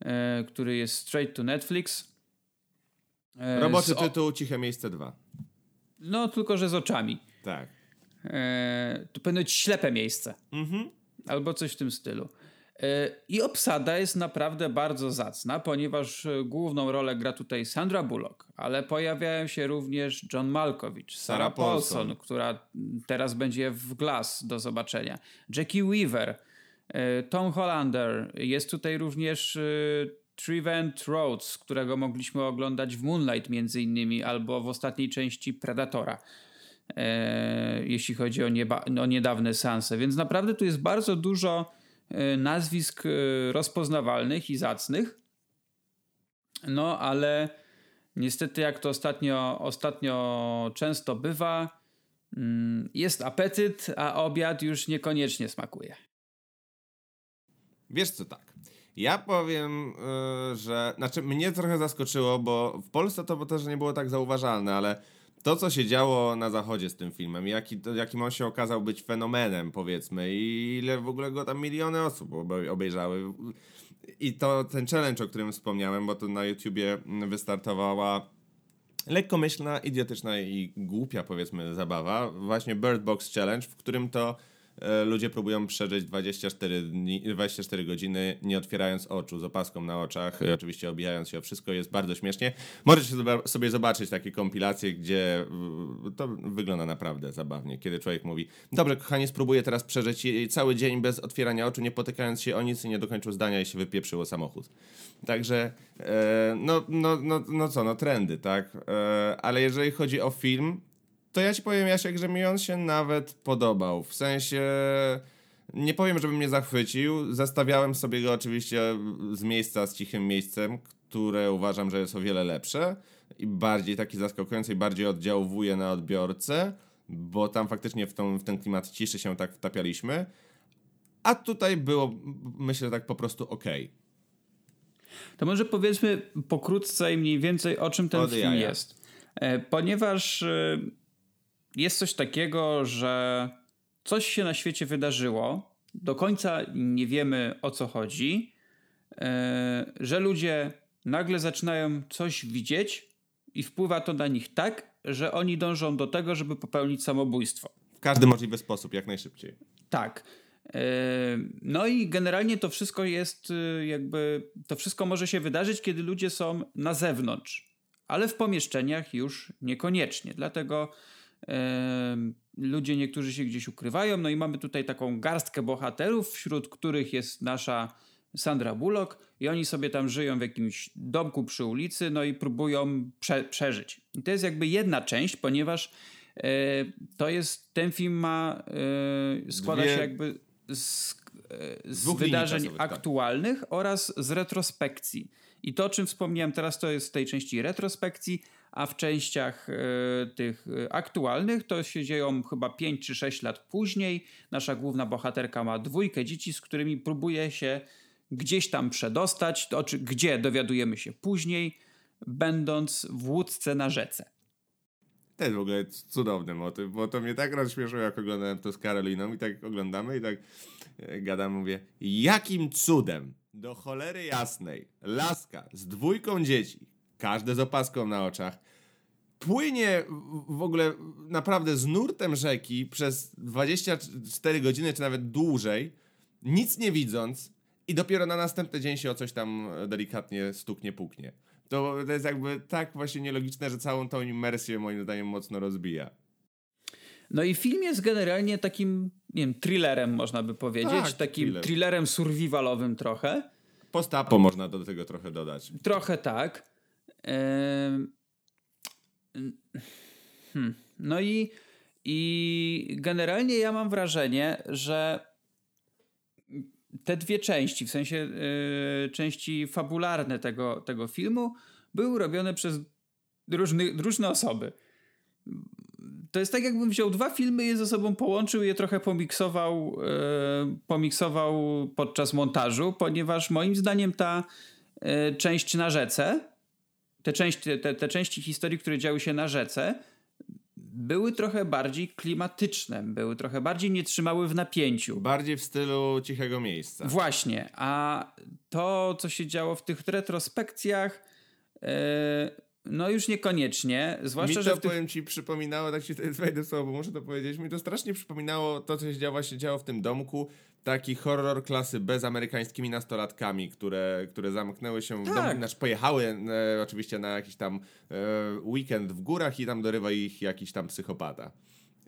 e, który jest straight to Netflix. E, Roboczy tytuł Ciche Miejsce 2. No, tylko że z oczami. Tak. to powinno być ślepe miejsce. Mhm. Albo coś w tym stylu. I obsada jest naprawdę bardzo zacna, ponieważ e, główną rolę gra tutaj Sandra Bullock, ale pojawiają się również John Malkovich, Sarah Paulson, Paulson, która teraz będzie w Glass do zobaczenia, Jackie Weaver, e, Tom Hollander, jest tutaj również e, Trevent Rhodes, którego mogliśmy oglądać w Moonlight między innymi, albo w ostatniej części Predatora. jeśli chodzi o, nieba- o niedawne seanse. Więc naprawdę tu jest bardzo dużo E, nazwisk e, rozpoznawalnych i zacnych. No, ale niestety, jak to ostatnio, ostatnio często bywa, mm, jest apetyt, a obiad już niekoniecznie smakuje. Wiesz co, tak. Ja powiem, yy, że. Znaczy, mnie trochę zaskoczyło, bo w Polsce to też nie było tak zauważalne, ale to, co się działo na zachodzie z tym filmem, jaki, to, jakim on się okazał być fenomenem, powiedzmy, i ile w ogóle go tam miliony osób obejrzały. I to ten challenge, o którym wspomniałem, bo to na YouTubie wystartowała lekkomyślna, idiotyczna i głupia, powiedzmy, zabawa. Właśnie Bird Box Challenge, w którym to ludzie próbują przeżyć 24, dni, 24 godziny nie otwierając oczu, z opaską na oczach, e, oczywiście obijając się o wszystko, jest bardzo śmiesznie. Możecie sobie zobaczyć takie kompilacje, gdzie to wygląda naprawdę zabawnie, kiedy człowiek mówi, dobrze kochanie, spróbuję teraz przeżyć cały dzień bez otwierania oczu, nie potykając się o nic i nie dokończył zdania i się wypieprzyło samochód. Także, e, no, no, no, no co, no trendy, tak? ale jeżeli chodzi o film, to ja ci powiem, Jasiek, że mi on się nawet podobał. W sensie, nie powiem, żeby mnie zachwycił. Zastawiałem sobie go oczywiście z miejsca, z cichym miejscem, które uważam, że jest o wiele lepsze i bardziej taki zaskakujący i bardziej oddziałuje na odbiorcę, bo tam faktycznie w, tą, w ten klimat ciszy się tak wtapialiśmy. A tutaj było, myślę, tak po prostu ok. To może powiedzmy pokrótce i mniej więcej o czym ten Od film jaja. jest. E, ponieważ e, jest coś takiego, że coś się na świecie wydarzyło, do końca nie wiemy o co chodzi, e, że ludzie nagle zaczynają coś widzieć i wpływa to na nich tak, że oni dążą do tego, żeby popełnić samobójstwo. W każdy możliwy sposób, jak najszybciej. Tak. E, no i generalnie to wszystko jest e, jakby, to wszystko może się wydarzyć, kiedy ludzie są na zewnątrz, ale w pomieszczeniach już niekoniecznie. Dlatego ludzie niektórzy się gdzieś ukrywają. No i mamy tutaj taką garstkę bohaterów, wśród których jest nasza Sandra Bullock i oni sobie tam żyją w jakimś domku przy ulicy, no i próbują prze przeżyć. I to jest jakby jedna część, ponieważ e, to jest, ten film ma, e, składa Dwie... się jakby z, e, z wydarzeń tak. aktualnych tak. oraz z retrospekcji. I to, o czym wspomniałem teraz, to jest w tej części retrospekcji, a w częściach e, tych e, aktualnych to się dzieją chyba 5 czy 6 lat później. Nasza główna bohaterka ma dwójkę dzieci, z którymi próbuje się gdzieś tam przedostać, to, czy gdzie dowiadujemy się później, będąc w łódce na rzece. Jest w ogóle cudowny motyw, bo to mnie tak rozśmieszyło, jak oglądałem to z Karoliną i tak oglądamy i tak e, gadam, mówię, jakim cudem do cholery jasnej laska z dwójką dzieci, każde z opaską na oczach, płynie w ogóle naprawdę z nurtem rzeki przez 24 godziny, czy nawet dłużej, nic nie widząc i dopiero na następny dzień się o coś tam delikatnie stuknie, puknie. To, to jest jakby tak właśnie nielogiczne, że całą tą imersję moim zdaniem mocno rozbija. No i film jest generalnie takim, nie wiem, thrillerem można by powiedzieć, tak, takim thriller. thrillerem survivalowym trochę. Postapo można do tego trochę dodać. Trochę tak. Hmm. No i, i generalnie ja mam wrażenie, że te dwie części, w sensie yy, części fabularne tego, tego filmu, były robione przez różny, różne osoby. To jest tak, jakbym wziął dwa filmy, je ze sobą połączył, je trochę pomiksował, yy, pomiksował podczas montażu, ponieważ moim zdaniem ta yy, część na rzece, te, części, te, te części historii, które działy się na rzece, były trochę bardziej klimatyczne, były trochę bardziej nie trzymały w napięciu. Bardziej w stylu cichego miejsca. Właśnie, a to, co się działo w tych retrospekcjach, yy, no już niekoniecznie, zwłaszcza, mi to, że tych... powiem ci, przypominało, tak ci to wejdę słowo, bo muszę to powiedzieć, mi to strasznie przypominało to, co się działo, się działo w tym domku, taki horror klasy B z amerykańskimi nastolatkami, które, które zamknęły się tak. w domu, tak. znaczy pojechały e, oczywiście na jakiś tam e, weekend w górach i tam dorywa ich jakiś tam psychopata.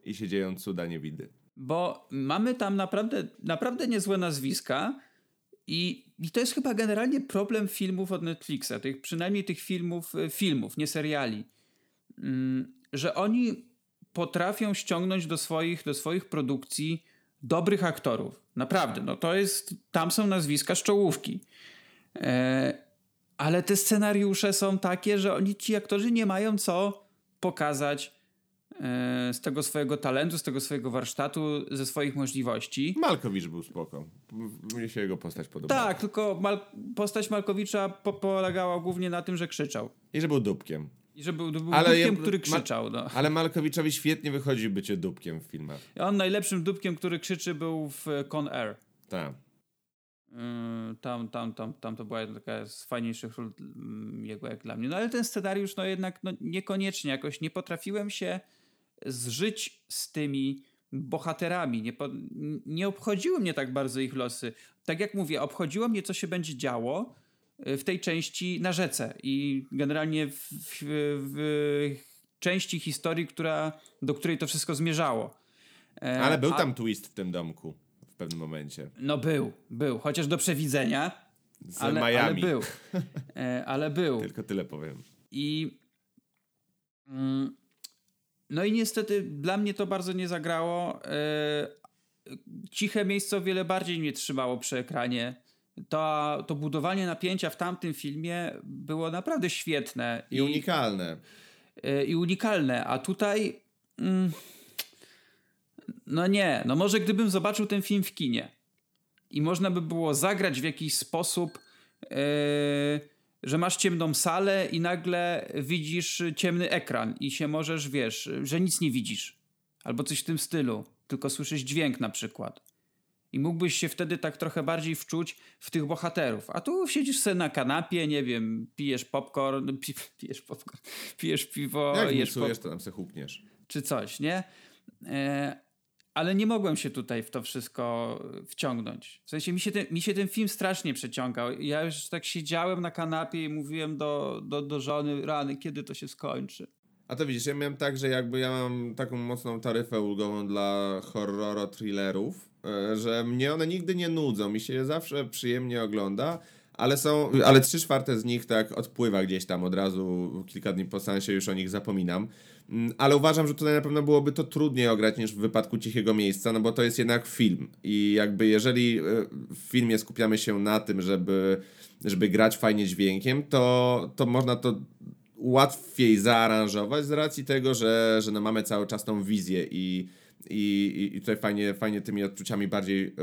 I się dzieją cuda niewidy. Bo mamy tam naprawdę, naprawdę niezłe nazwiska i, i to jest chyba generalnie problem filmów od Netflixa, tych, przynajmniej tych filmów, e, filmów, nie seriali, mm, że oni potrafią ściągnąć do swoich, do swoich produkcji dobrych aktorów. Naprawdę, no to jest, tam są nazwiska z czołówki. E, ale te scenariusze są takie, że oni, ci aktorzy nie mają co pokazać e, z tego swojego talentu, z tego swojego warsztatu, ze swoich możliwości. Malkowicz był spoko. Mnie się jego postać podobała. Tak, tylko Mal postać Malkowicza po polegała głównie na tym, że krzyczał. I że był dupkiem. I że był, był ale dupkiem, który krzyczał. No. Ale Malkowiczowi świetnie wychodzi bycie dupkiem w filmach. On najlepszym dupkiem, który krzyczy był w Con Air. Tak. Tam, tam, tam, tam to była taka z fajniejszych ról mm, jego jak dla mnie. No ale ten scenariusz no jednak no, niekoniecznie jakoś nie potrafiłem się zżyć z tymi bohaterami. Nie, po, nie obchodziły mnie tak bardzo ich losy. Tak jak mówię, obchodziło mnie, co się będzie działo, w tej części na rzece i generalnie w, w, w części historii, która, do której to wszystko zmierzało. E, ale był A, tam twist w tym domku w pewnym momencie. No był, był, chociaż do przewidzenia. Z ale, Miami. Ale był. E, ale był. Tylko tyle powiem. I mm, no i niestety dla mnie to bardzo nie zagrało. E, ciche miejsce o wiele bardziej mnie trzymało przy ekranie to, to budowanie napięcia w tamtym filmie było naprawdę świetne. I, i unikalne. Y, I unikalne, a tutaj. Mm, no nie, no może gdybym zobaczył ten film w kinie i można by było zagrać w jakiś sposób, yy, że masz ciemną salę i nagle widzisz ciemny ekran i się możesz, wiesz, że nic nie widzisz. Albo coś w tym stylu, tylko słyszysz dźwięk na przykład i mógłbyś się wtedy tak trochę bardziej wczuć w tych bohaterów. A tu siedzisz sobie na kanapie, nie wiem, pijesz popcorn, pi, pijesz popcorn, pijesz piwo, Jak jesz pop... to tam se hukniesz. Czy coś, nie? E, ale nie mogłem się tutaj w to wszystko wciągnąć. W sensie mi się ten, mi się ten film strasznie przeciągał. Ja już tak siedziałem na kanapie i mówiłem do, do, do żony, rany, kiedy to się skończy. A to widzisz, ja miałem tak, że jakby ja mam taką mocną taryfę ulgową dla horroro thrillerów, e, że mnie one nigdy nie nudzą, mi się je zawsze przyjemnie ogląda, ale są, ale trzy czwarte z nich tak odpływa gdzieś tam od razu, kilka dni po sensie już o nich zapominam. Mm, ale uważam, że tutaj na pewno byłoby to trudniej ograć niż w wypadku Cichego Miejsca, no bo to jest jednak film. I jakby jeżeli e, w filmie skupiamy się na tym, żeby, żeby grać fajnie dźwiękiem, to, to można to łatwiej zaaranżować z racji tego, że, że no mamy cały czas tą wizję i, i, i tutaj fajnie, fajnie tymi odczuciami bardziej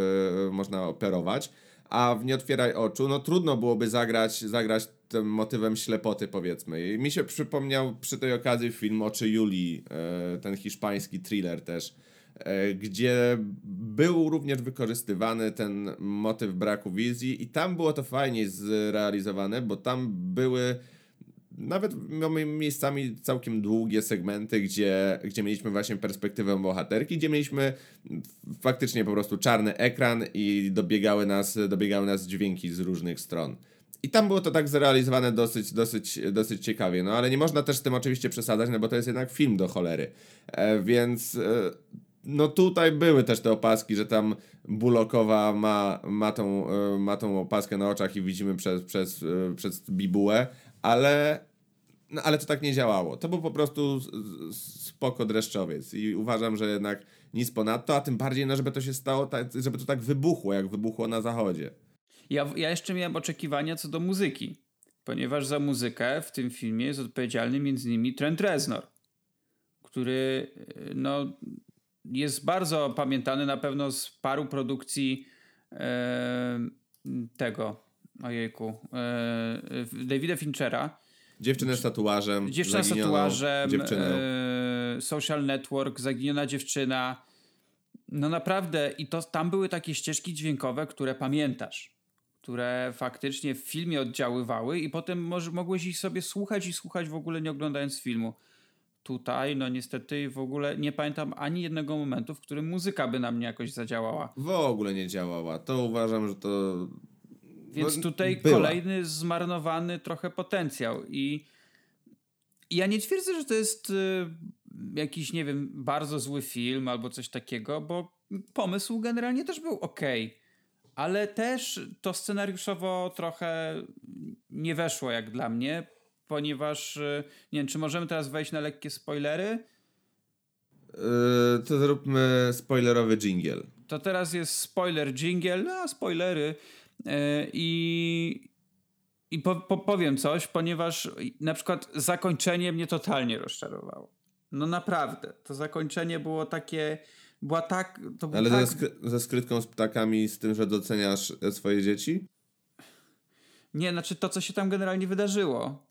yy, można operować. A w Nie otwieraj oczu, no trudno byłoby zagrać, zagrać tym motywem ślepoty, powiedzmy. I mi się przypomniał przy tej okazji film Oczy Julii, e, ten hiszpański thriller też, e, gdzie był również wykorzystywany ten motyw braku wizji i tam było to fajnie zrealizowane, bo tam były nawet mamy miejscami całkiem długie segmenty, gdzie, gdzie mieliśmy właśnie perspektywę bohaterki, gdzie mieliśmy faktycznie po prostu czarny ekran i dobiegały nas, dobiegały nas dźwięki z różnych stron. I tam było to tak zrealizowane dosyć, dosyć, dosyć ciekawie, no ale nie można też z tym oczywiście przesadzać, no bo to jest jednak film do cholery. E, więc e, no tutaj były też te opaski, że tam Bulokowa ma, ma, tą, e, ma tą opaskę na oczach i widzimy przez, przez, e, przez bibułę, ale no ale to tak nie działało. To był po prostu spoko dreszczowiec i uważam, że jednak nic ponadto, a tym bardziej, no, żeby to się stało, tak, żeby to tak wybuchło, jak wybuchło na zachodzie. Ja, ja jeszcze miałem oczekiwania co do muzyki, ponieważ za muzykę w tym filmie jest odpowiedzialny między innymi Trent Reznor, który no, jest bardzo pamiętany na pewno z paru produkcji e, tego, ojejku, e, Davida Finchera, Dziewczynę z tatuażem. Dziewczyna z tatuażem. E, social Network, zaginiona dziewczyna. No naprawdę, i to tam były takie ścieżki dźwiękowe, które pamiętasz, które faktycznie w filmie oddziaływały, i potem może, mogłeś ich sobie słuchać i słuchać w ogóle nie oglądając filmu. Tutaj, no niestety, w ogóle nie pamiętam ani jednego momentu, w którym muzyka by na mnie jakoś zadziałała. W ogóle nie działała. To uważam, że to więc no, tutaj była. kolejny zmarnowany trochę potencjał. I, ja nie twierdzę, że to jest y, jakiś, nie wiem, bardzo zły film albo coś takiego, bo pomysł generalnie też był ok. Ale też to scenariuszowo trochę nie weszło jak dla mnie, ponieważ y, nie wiem, czy możemy teraz wejść na lekkie spoilery? Yy, to zróbmy spoilerowy jingle. To teraz jest spoiler jingle, no spoilery. E, I, i po, po, powiem coś, ponieważ na przykład zakończenie mnie totalnie rozczarowało. No naprawdę. To zakończenie było takie. Była tak. To Ale tak... ze, skry ze skrytką z ptakami, z tym, że doceniasz swoje dzieci? Nie, znaczy to, co się tam generalnie wydarzyło.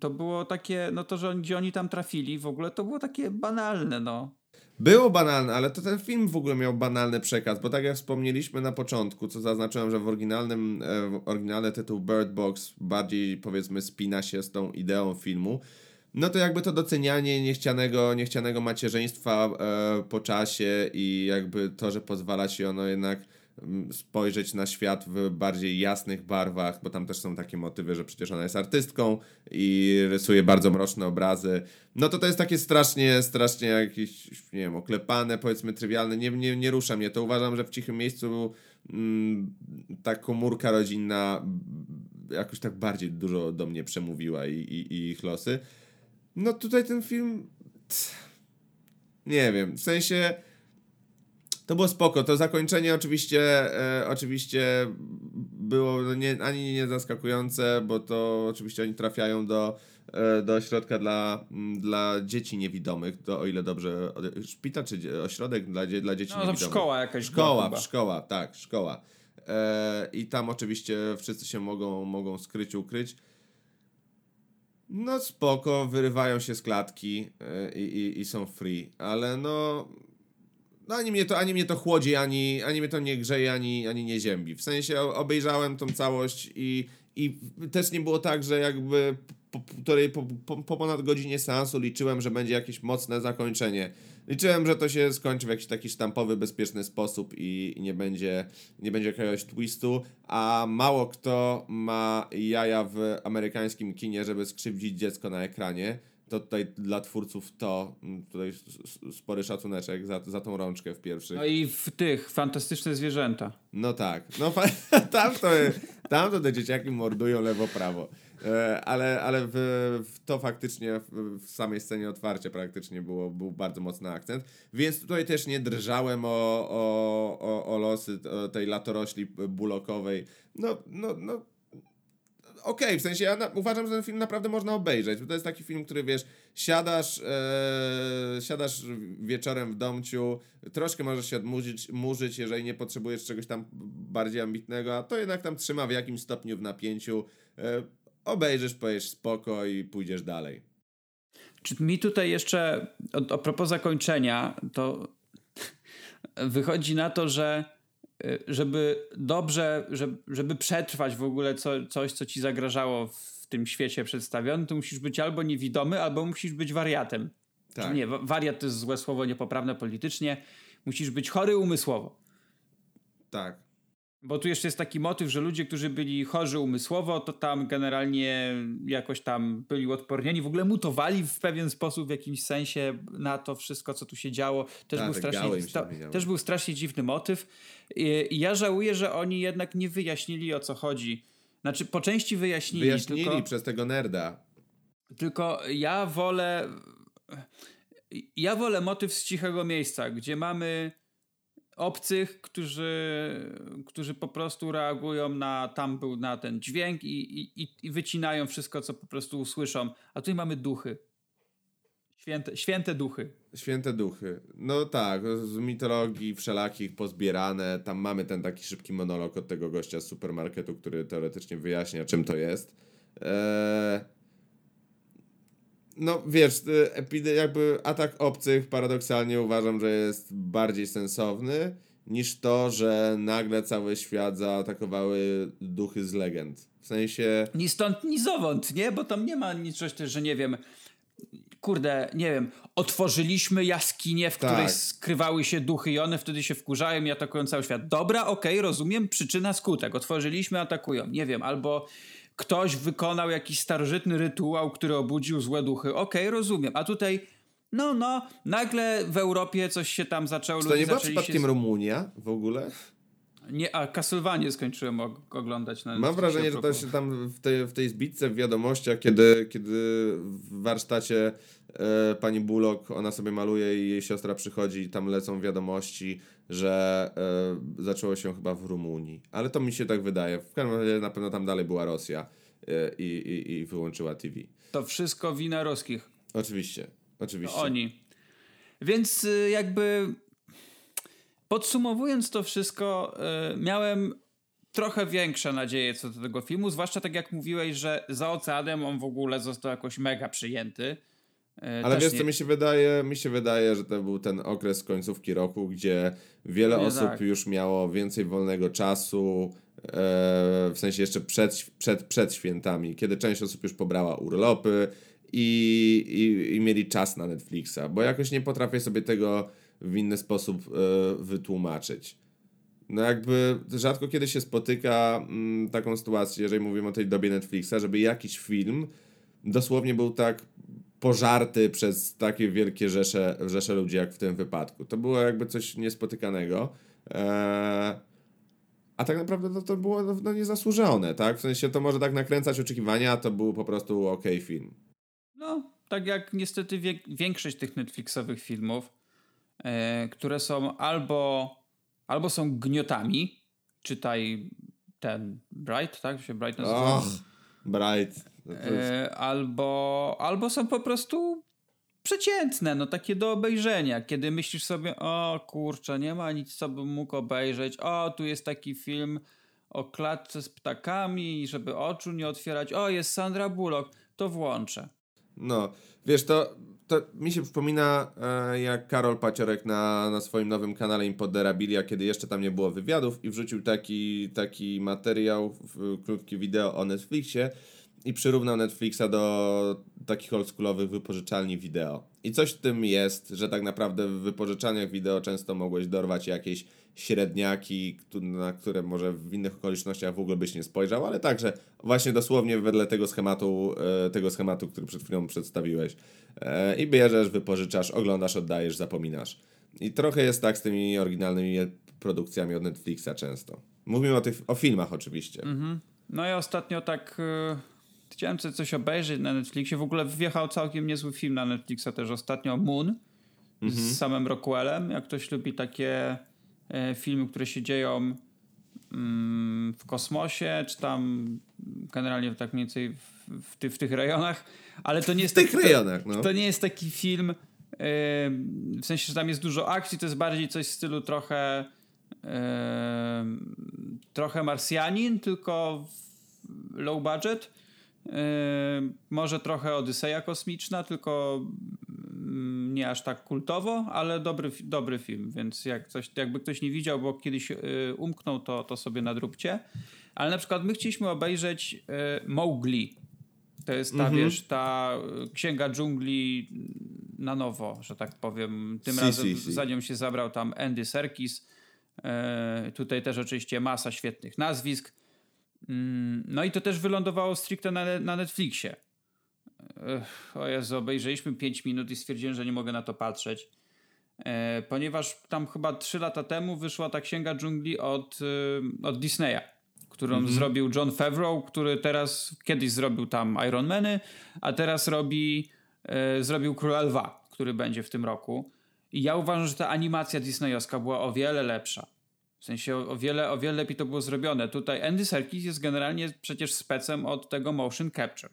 To było takie, no to, że gdzie oni tam trafili, w ogóle to było takie banalne, no. Było banalne, ale to ten film w ogóle miał banalny przekaz, bo tak jak wspomnieliśmy na początku, co zaznaczyłem, że w oryginalnym, e, oryginalny tytuł Bird Box bardziej powiedzmy spina się z tą ideą filmu, no to jakby to docenianie niechcianego, niechcianego macierzyństwa e, po czasie i jakby to, że pozwala się ono jednak spojrzeć na świat w bardziej jasnych barwach, bo tam też są takie motywy, że przecież ona jest artystką i rysuje bardzo mroczne obrazy. No to to jest takie strasznie, strasznie jakieś, nie wiem, oklepane, powiedzmy trywialne. Nie, nie, nie rusza mnie to. Uważam, że w cichym miejscu mm, ta komórka rodzinna jakoś tak bardziej dużo do mnie przemówiła i, i, i ich losy. No tutaj ten film... Nie wiem, w sensie to było spoko. To zakończenie oczywiście, e, oczywiście było nie, ani nie zaskakujące, bo to oczywiście oni trafiają do, e, do ośrodka dla, dla dzieci niewidomych, to o ile dobrze, szpital czy ośrodek dla, dla dzieci no, niewidomych. szkoła jakaś. Szkoła, szkoła, tak, szkoła. E, I tam oczywiście wszyscy się mogą, mogą skryć, ukryć. No spoko, wyrywają się z klatki e, i, i, i są free, ale no no ani mnie to, ani mnie to chłodzi, ani, ani mnie to nie grzeje, ani, ani nie ziębi. W sensie obejrzałem tą całość i, i też nie było tak, że jakby po, po, po, po ponad godzinie seansu liczyłem, że będzie jakieś mocne zakończenie. Liczyłem, że to się skończy w jakiś taki sztampowy, bezpieczny sposób i, i nie, będzie, nie będzie jakiegoś twistu, a mało kto ma jaja w amerykańskim kinie, żeby skrzywdzić dziecko na ekranie to tutaj dla twórców to, mm, tutaj spory szacuneczek za, za tą rączkę w pierwszych. No i w tych, fantastyczne zwierzęta. No tak, no tam to, tam to te dzieciaki mordują lewo-prawo. E, ale, ale w, w, to faktycznie w, w, samej scenie otwarcia praktycznie było, był bardzo mocny akcent. Więc tutaj też nie drżałem o, o, o, o losy tej latorośli bulokowej. No, no, no okej, okay, w sensie ja na, uważam, że ten film naprawdę można obejrzeć, bo to jest taki film, który wiesz, siadasz, e, siadasz wieczorem w domciu, troszkę możesz się odmurzyć, murzyć, jeżeli nie potrzebujesz czegoś tam bardziej ambitnego, a to jednak tam trzyma w jakimś stopniu w napięciu. E, obejrzysz, powiesz spoko i pójdziesz dalej. Czy mi tutaj jeszcze, a propos zakończenia, to wychodzi na to, że żeby dobrze, żeby, żeby przetrwać w ogóle co, coś, co ci zagrażało w tym świecie przedstawionym, to musisz być albo niewidomy, albo musisz być wariatem. Tak. Nie, wariat to jest złe słowo, niepoprawne politycznie. Musisz być chory umysłowo. Tak. Bo tu jeszcze jest taki motyw, że ludzie, którzy byli chorzy umysłowo, to tam generalnie jakoś tam byli odpornieni, w ogóle mutowali w pewien sposób, w jakimś sensie na to wszystko, co tu się działo. Też, tak, był, strasznie, sta, też był strasznie dziwny motyw. I, I, ja żałuję, że oni jednak nie wyjaśnili o co chodzi. Znaczy, po części wyjaśnili. Wyjaśnili tylko, przez tego nerda. Tylko ja wolę. Ja wolę motyw z cichego miejsca, gdzie mamy obcych, którzy, którzy po prostu reagują na tam był na ten dźwięk i, i, i wycinają wszystko, co po prostu usłyszą. A tutaj mamy duchy. Święte, święte duchy. Święte duchy. No tak, z mitologii wszelakich pozbierane. Tam mamy ten taki szybki monolog od tego gościa z supermarketu, który teoretycznie wyjaśnia, czym to jest. Eee no wiesz, y, jakby atak obcych paradoksalnie uważam, że jest bardziej sensowny niż to, że nagle cały świat zaatakowały duchy z legend. W sensie... Ni stąd, ni zowąd, nie? Bo tam nie ma nic, coś, że nie wiem, kurde, nie wiem, otworzyliśmy jaskinię, w tak. której skrywały się duchy i one wtedy się wkurzają i atakują cały świat. Dobra, okej, okay, rozumiem, przyczyna, skutek. Otworzyliśmy, atakują. Nie wiem, albo ktoś wykonał jakiś starożytny rytuał, który obudził złe duchy. Okej, okay, rozumiem. A tutaj, no, no, nagle w Europie coś się tam zaczęło. Czy to nie była przypadkiem się... Rumunia w ogóle? Nie, a Castlevania skończyłem oglądać. Na Mam wrażenie, że to się tam w tej, w tej zbitce w wiadomościach, kiedy, kiedy w warsztacie e, pani Bullock, ona sobie maluje i jej siostra przychodzi i tam lecą wiadomości, że e, zaczęło się chyba w Rumunii. Ale to mi się tak wydaje. W każdym razie na pewno tam dalej była Rosja e, i, i, i wyłączyła TV. To wszystko wina ruskich. Oczywiście, oczywiście. Oni. Więc y, jakby Podsumowując to wszystko, miałem trochę większe nadzieje co do tego filmu, zwłaszcza tak jak mówiłeś, że za oceanem on w ogóle został jakoś mega przyjęty. Yy, Ale wiesz nie... co mi się wydaje? Mi się wydaje, że to był ten okres końcówki roku, gdzie wiele nie osób tak. już miało więcej wolnego czasu, e, w sensie jeszcze przed, przed, przed świętami, kiedy część osób już pobrała urlopy i, i, i mieli czas na Netflixa, bo jakoś nie potrafię sobie tego w inny sposób e, wytłumaczyć. No jakby rzadko kiedy się spotyka mm, taką sytuację, jeżeli mówimy o tej dobie Netflixa, żeby jakiś film dosłownie był tak pożarty przez takie wielkie rzesze, rzesze ludzi, jak w tym wypadku. To było jakby coś niespotykanego. Eee, a tak naprawdę to, to było no, no, niezasłużone, tak? W sensie to może tak nakręcać oczekiwania, a to był po prostu ok film. No, tak jak niestety większość tych Netflixowych filmów, E, które są albo, albo są gniotami, czytaj ten Bright, tak? Się Bright nazywa? Oh, Bright. E, albo, albo są po prostu przeciętne, no takie do obejrzenia, kiedy myślisz sobie, o kurczę, nie ma nic, co bym mógł obejrzeć, o tu jest taki film o klatce z ptakami, żeby oczu nie otwierać, o jest Sandra Bullock, to włączę. No, wiesz, to to mi się przypomina e, jak Karol Paciorek na, na swoim nowym kanale Impoderabilia, kiedy jeszcze tam nie było wywiadów i wrzucił taki, taki materiał, w, krótkie wideo o Netflixie i przyrównał Netflixa do takich oldschoolowych wypożyczalni wideo. I coś w tym jest, że tak naprawdę w wypożyczalniach wideo często mogłeś dorwać jakieś średniaki, na które może w innych okolicznościach w ogóle byś nie spojrzał, ale także właśnie dosłownie wedle tego schematu, e, tego schematu, który przed chwilą przedstawiłeś. E, I bierzesz, wypożyczasz, oglądasz, oddajesz, zapominasz. I trochę jest tak z tymi oryginalnymi produkcjami od Netflixa często. Mówimy o, tych, o filmach oczywiście. Mhm. No i ostatnio tak... Chciałem sobie coś obejrzeć na Netflixie. W ogóle wjechał całkiem niezły film na Netflixa też ostatnio, Moon, mhm. z samym Rockwellem. Jak ktoś lubi takie e, filmy, które się dzieją mm, w kosmosie, czy tam generalnie tak mniej więcej w, w, ty, w tych rejonach, ale to nie jest... W tych taki, rejonach, no. To nie jest taki film, e, w sensie, że tam jest dużo akcji, to jest bardziej coś w stylu trochę e, trochę Marsjanin, tylko low budget może trochę Odyseja Kosmiczna, tylko mm, nie aż tak kultowo, ale dobry, dobry film, więc jak coś, jakby ktoś nie widział, bo kiedyś umknął, to, to sobie nadróbcie. Ale na przykład my chcieliśmy obejrzeć Mowgli. To jest ta, mhm. wiesz, ta księga dżungli na nowo, że tak powiem. Tym si, razem si, si. za nią się zabrał tam Andy Serkis. Tutaj też oczywiście masa świetnych nazwisk. Mm, no i to też wylądowało stricte na, na Netflixie. Ech, o Jezu, obejrzeliśmy 5 minut i stwierdziłem, że nie mogę na to patrzeć. E, ponieważ tam chyba 3 lata temu wyszła ta księga dżungli od, y, od Disneya, którą mm -hmm. zrobił John Favreau, który teraz kiedyś zrobił tam Iron Many, a teraz robi, e, zrobił Króla Lwa, który będzie w tym roku. I ja uważam, że ta animacja disneyowska była o wiele lepsza. W sensie o, wiele, o wiele lepiej to było zrobione. Tutaj Andy Serkis jest generalnie przecież specem od tego motion capture.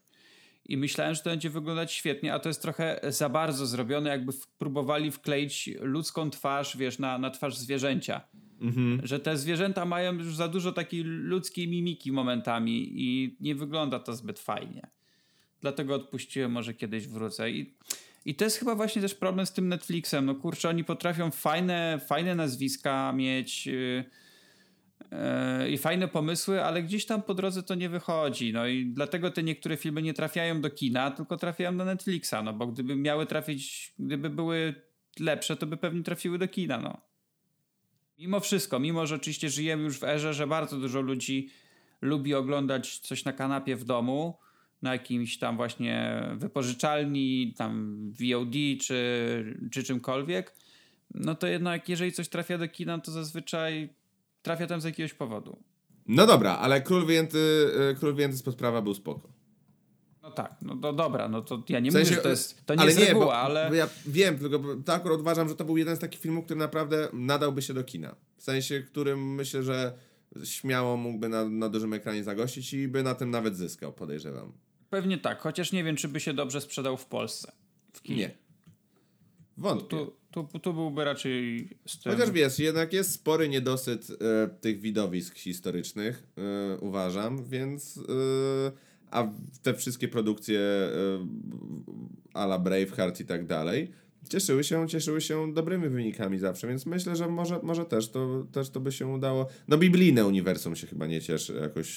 I myślałem, że to będzie wyglądać świetnie, a to jest trochę za bardzo zrobione, jakby próbowali wkleić ludzką twarz, wiesz, na, na twarz zwierzęcia. Mhm. Że te zwierzęta mają już za dużo takiej ludzkiej mimiki momentami i nie wygląda to zbyt fajnie. Dlatego odpuściłem, może kiedyś wrócę. I i to jest chyba właśnie też problem z tym Netflixem. No kurczę, oni potrafią fajne, fajne nazwiska mieć yy, yy, i fajne pomysły, ale gdzieś tam po drodze to nie wychodzi. No i dlatego te niektóre filmy nie trafiają do kina, tylko trafiają do Netflixa. No bo gdyby miały trafić, gdyby były lepsze, to by pewnie trafiły do kina. No. Mimo wszystko, mimo że oczywiście żyjemy już w erze, że bardzo dużo ludzi lubi oglądać coś na kanapie w domu, na jakimś tam właśnie wypożyczalni, tam VOD czy, czy czymkolwiek, no to jednak jeżeli coś trafia do kina, to zazwyczaj trafia tam z jakiegoś powodu. No dobra, ale Król Wyjęty, e, Król Wyjęty spod prawa był spoko. No tak, no to dobra, no to ja nie w sensie, mówię, że to jest, to nie ale jest nie, reguła, bo, ale... Ja wiem, tylko akurat uważam, że to był jeden z takich filmów, który naprawdę nadałby się do kina. W sensie, którym myślę, że śmiało mógłby na, na dużym ekranie zagościć i by na tym nawet zyskał, podejrzewam. Pewnie tak, chociaż nie wiem, czy by się dobrze sprzedał w Polsce. W Nie. Wątpię. Tu, tu, tu byłby raczej... Tym... Chociaż wiesz, jednak jest spory niedosyt e, tych widowisk historycznych, e, uważam, więc... E, a te wszystkie produkcje e, a la Braveheart i tak dalej cieszyły się, cieszyły się dobrymi wynikami zawsze, więc myślę, że może, może też, to, też to by się udało. No biblijne uniwersum się chyba nie cieszy jakoś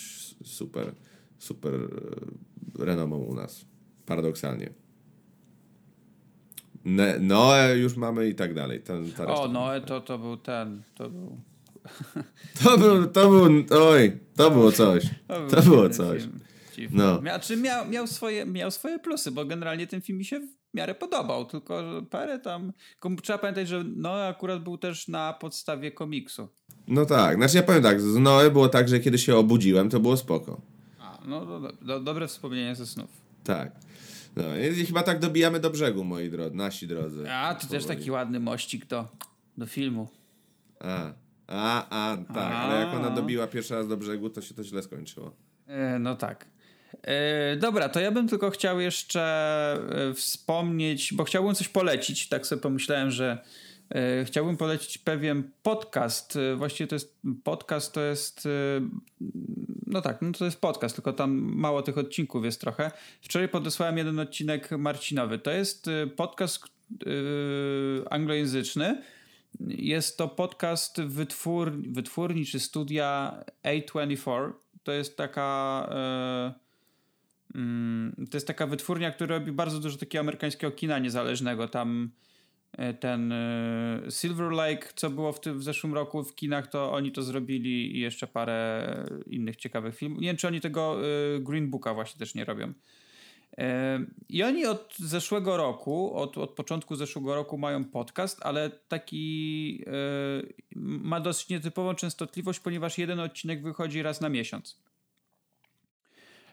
super super e, renomą u nas. Paradoksalnie. Ne Noe już mamy i tak dalej. Ten, o, Noe to, to był ten, to był... To był, to był, oj, to było coś. To było coś. No. Mia, czy miał, miał, swoje, miał swoje plusy, bo generalnie ten film mi się w miarę podobał, tylko parę tam... Trzeba pamiętać, że Noe akurat był też na podstawie komiksu. No tak, znaczy ja powiem tak, z Noe było tak, że kiedy się obudziłem, to było spoko no do, do, dobre wspomnienie ze snów. Tak. No i chyba tak dobijamy do brzegu, moi drodzy, nasi drodzy. A, to też taki ładny mościk do, do filmu. A, a, a, tak, a. ale jak ona dobiła pierwszy raz do brzegu, to się to źle skończyło. E, no tak. E, dobra, to ja bym tylko chciał jeszcze e, wspomnieć, bo chciałbym coś polecić. Tak sobie pomyślałem, że chciałbym polecić pewien podcast. E, właściwie to jest podcast, to jest. E, no tak, no to jest podcast, tylko tam mało tych odcinków jest trochę. Wczoraj podesłałem jeden odcinek Marcinowy. To jest podcast anglojęzyczny. Jest to podcast wytwór, wytwórni czy studia A24. To jest taka. Mm, to jest taka wytwórnia, która robi bardzo dużo takiego amerykańskiego kina niezależnego. Tam E, ten e, Silver Lake, co było w, tym, w zeszłym roku w kinach, to oni to zrobili i jeszcze parę innych ciekawych filmów. Nie wiem, czy oni tego e, Green Booka właśnie też nie robią. I oni od zeszłego roku, od, od początku zeszłego roku mają podcast, ale taki ma dosyć nietypową częstotliwość, ponieważ jeden odcinek wychodzi raz na miesiąc.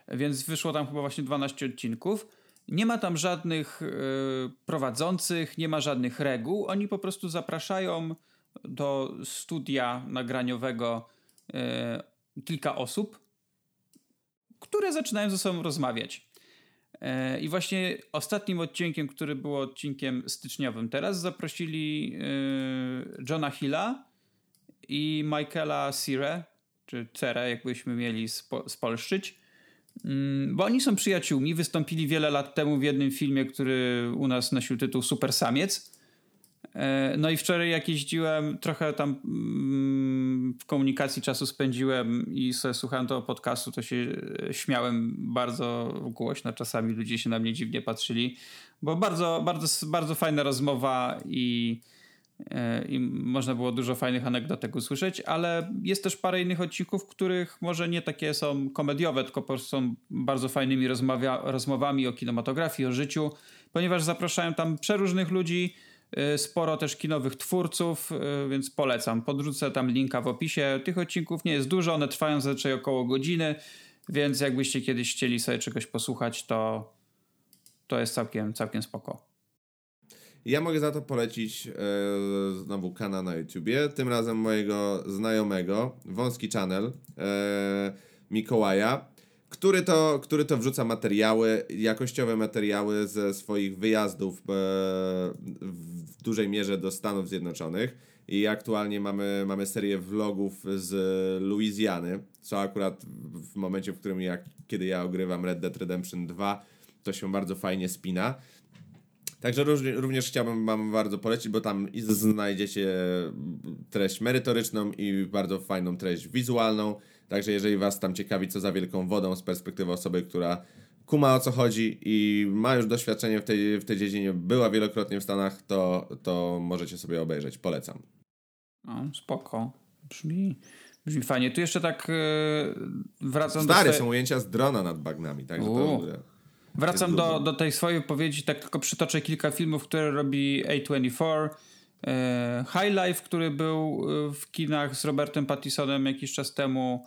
Więc wyszło tam chyba właśnie 12 odcinków. Nie ma tam żadnych y, prowadzących, nie ma żadnych reguł. Oni po prostu zapraszają do studia nagraniowego y, kilka osób, które zaczynają ze sobą rozmawiać. Y, I właśnie ostatnim odcinkiem, który był odcinkiem styczniowym teraz, zaprosili Johna Hilla i Michaela Sire, czy Cerę, jakbyśmy mieli spo, spolszczyć bo oni są przyjaciółmi, wystąpili wiele lat temu w jednym filmie, który u nas nosił tytuł Super Samiec. E, no i wczoraj jak jeździłem, trochę tam mm, w komunikacji czasu spędziłem i sobie słuchałem tego podcastu, to się śmiałem bardzo głośno. Czasami ludzie się na mnie dziwnie patrzyli, bo bardzo, bardzo, bardzo fajna rozmowa i E, i można było dużo fajnych anegdotek usłyszeć, ale jest też parę innych odcinków, których może nie takie są komediowe, tylko po prostu są bardzo fajnymi rozmawia, rozmowami o kinematografii, o życiu, ponieważ zapraszają tam przeróżnych ludzi, e, sporo też kinowych twórców, e, więc polecam. Podrzucę tam linka w opisie. Tych odcinków nie jest dużo, one trwają zazwyczaj około godziny, więc jakbyście kiedyś chcieli sobie czegoś posłuchać, to, to jest całkiem, całkiem spoko. Ja mogę za to polecić e, znowu kanał na YouTubie, tym razem mojego znajomego, wąski channel e, Mikołaja, który to, który to wrzuca materiały, jakościowe materiały ze swoich wyjazdów e, w dużej mierze do Stanów Zjednoczonych. I aktualnie mamy, mamy serię vlogów z Luizjany, co akurat w momencie, w którym ja, kiedy ja ogrywam Red Dead Redemption 2, to się bardzo fajnie spina. Także również chciałbym Wam bardzo polecić, bo tam znajdziecie treść merytoryczną i bardzo fajną treść wizualną. Także jeżeli Was tam ciekawi, co za wielką wodą z perspektywy osoby, która kuma o co chodzi i ma już doświadczenie w tej, w tej dziedzinie, była wielokrotnie w Stanach, to, to możecie sobie obejrzeć. Polecam. No, spoko. Brzmi, brzmi fajnie. Tu jeszcze tak yy, wracam Stare do... Stare są ujęcia z drona nad bagnami, także to... Wracam do, do tej swojej wypowiedzi, tak tylko przytoczę kilka filmów, które robi A24. E, High Life, który był e, w kinach z Robertem Pattisonem jakiś czas temu.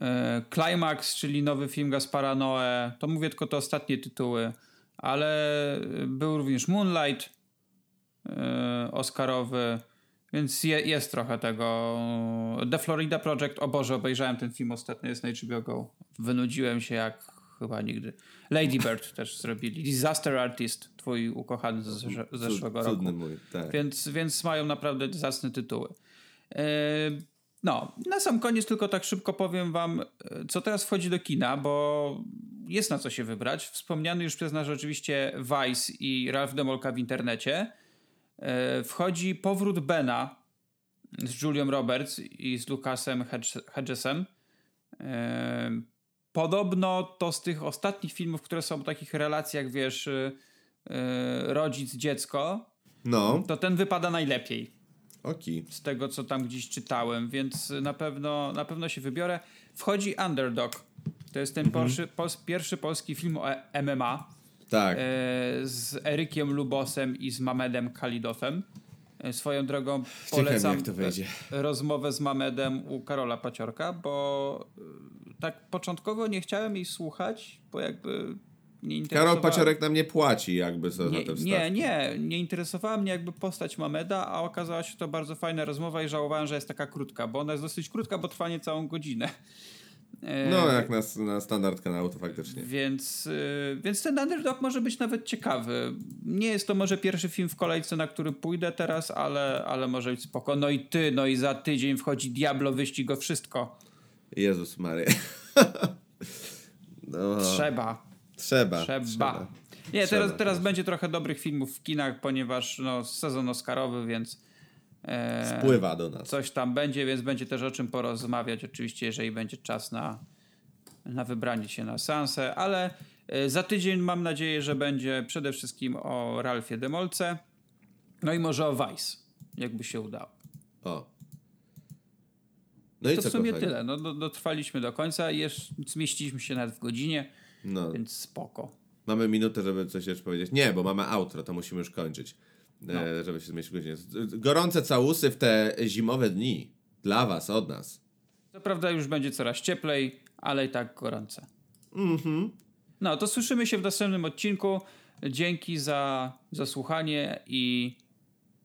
E, Climax, czyli nowy film Gaspara Noe. To mówię tylko te ostatnie tytuły. Ale był również Moonlight Oscarowy, więc je, jest trochę tego. The Florida Project, o Boże, obejrzałem ten film ostatnio, jest na HBO Go. Wynudziłem się jak chyba nigdy. Lady Bird też zrobili. Disaster Artist, twój ukochany z zeszłego roku. Cudny mój, tak. Więc, więc mają naprawdę zacne tytuły. E, no, na sam koniec tylko tak szybko powiem wam, e, co teraz wchodzi do kina, bo jest na co się wybrać. Wspomniany już przez nas oczywiście Vice i Ralph Demolka w internecie. E, wchodzi Powrót Bena z Julią Roberts i z Lucasem Hedgesem. Podobno to z tych ostatnich filmów, które są w takich relacjach, wiesz, yy, rodzic, dziecko, no. to ten wypada najlepiej. Okay. Z tego, co tam gdzieś czytałem, więc na pewno, na pewno się wybiorę. Wchodzi Underdog. To jest ten mhm. pierwszy, pol, pierwszy polski film o MMA. Tak. z Erykiem Lubosem i z Mamedem Kalidofem. Swoją drogą polecam rozmowę z Mamedem u Karola Paciorka, bo tak początkowo nie chciałem jej słuchać, bo jakby nie interesowała... Karol Paciorek nam nie płaci jakby za, nie, za te wstawki. Nie, nie, nie interesowała mnie jakby postać Mameda, a okazała się to bardzo fajna rozmowa i żałowałem, że jest taka krótka, bo ona jest dosyć krótka, bo trwa niecałą godzinę. No, jak na, na standard kanału, to faktycznie. Więc, yy, więc ten underdog może być nawet ciekawy. Nie jest to może pierwszy film w kolejce, na który pójdę teraz, ale, ale może być spoko. No i ty, no i za tydzień wchodzi Diablo, wyścig o wszystko. Jezus Maria. no. Trzeba. Trzeba. Trzeba. trzeba. Nie, teraz, teraz będzie trochę dobrych filmów w kinach, ponieważ no, sezon Oscarowy, więc. E, Spływa do nas. Coś tam będzie, więc będzie też o czym porozmawiać, oczywiście, jeżeli będzie czas na, na wybranie się na sansę, ale e, za tydzień mam nadzieję, że będzie przede wszystkim o Ralfie Demolce, no i może o Vice, jakby się udało. O. No i to w sumie kochani? tyle. No, do, dotrwaliśmy do końca i zmieściliśmy się nawet w godzinie, no. więc spoko. Mamy minutę, żeby coś jeszcze powiedzieć. Nie, bo mamy outro, to musimy już kończyć. E, no. E, żeby się zmieścić w godzinie. Gorące całusy w te zimowe dni. Dla was, od nas. Co prawda już będzie coraz cieplej, ale i tak gorące. Mhm. No, to słyszymy się w następnym odcinku. Dzięki za, za słuchanie i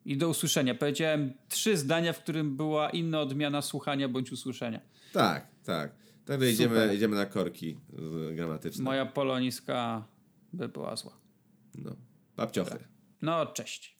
i do usłyszenia. Powiedziałem trzy zdania, w którym była inna odmiana słuchania bądź usłyszenia. Tak, tak. Także idziemy, idziemy na korki gramatyczne. Moja poloniska by była zła. No. Babciochy. Tak. No, cześć.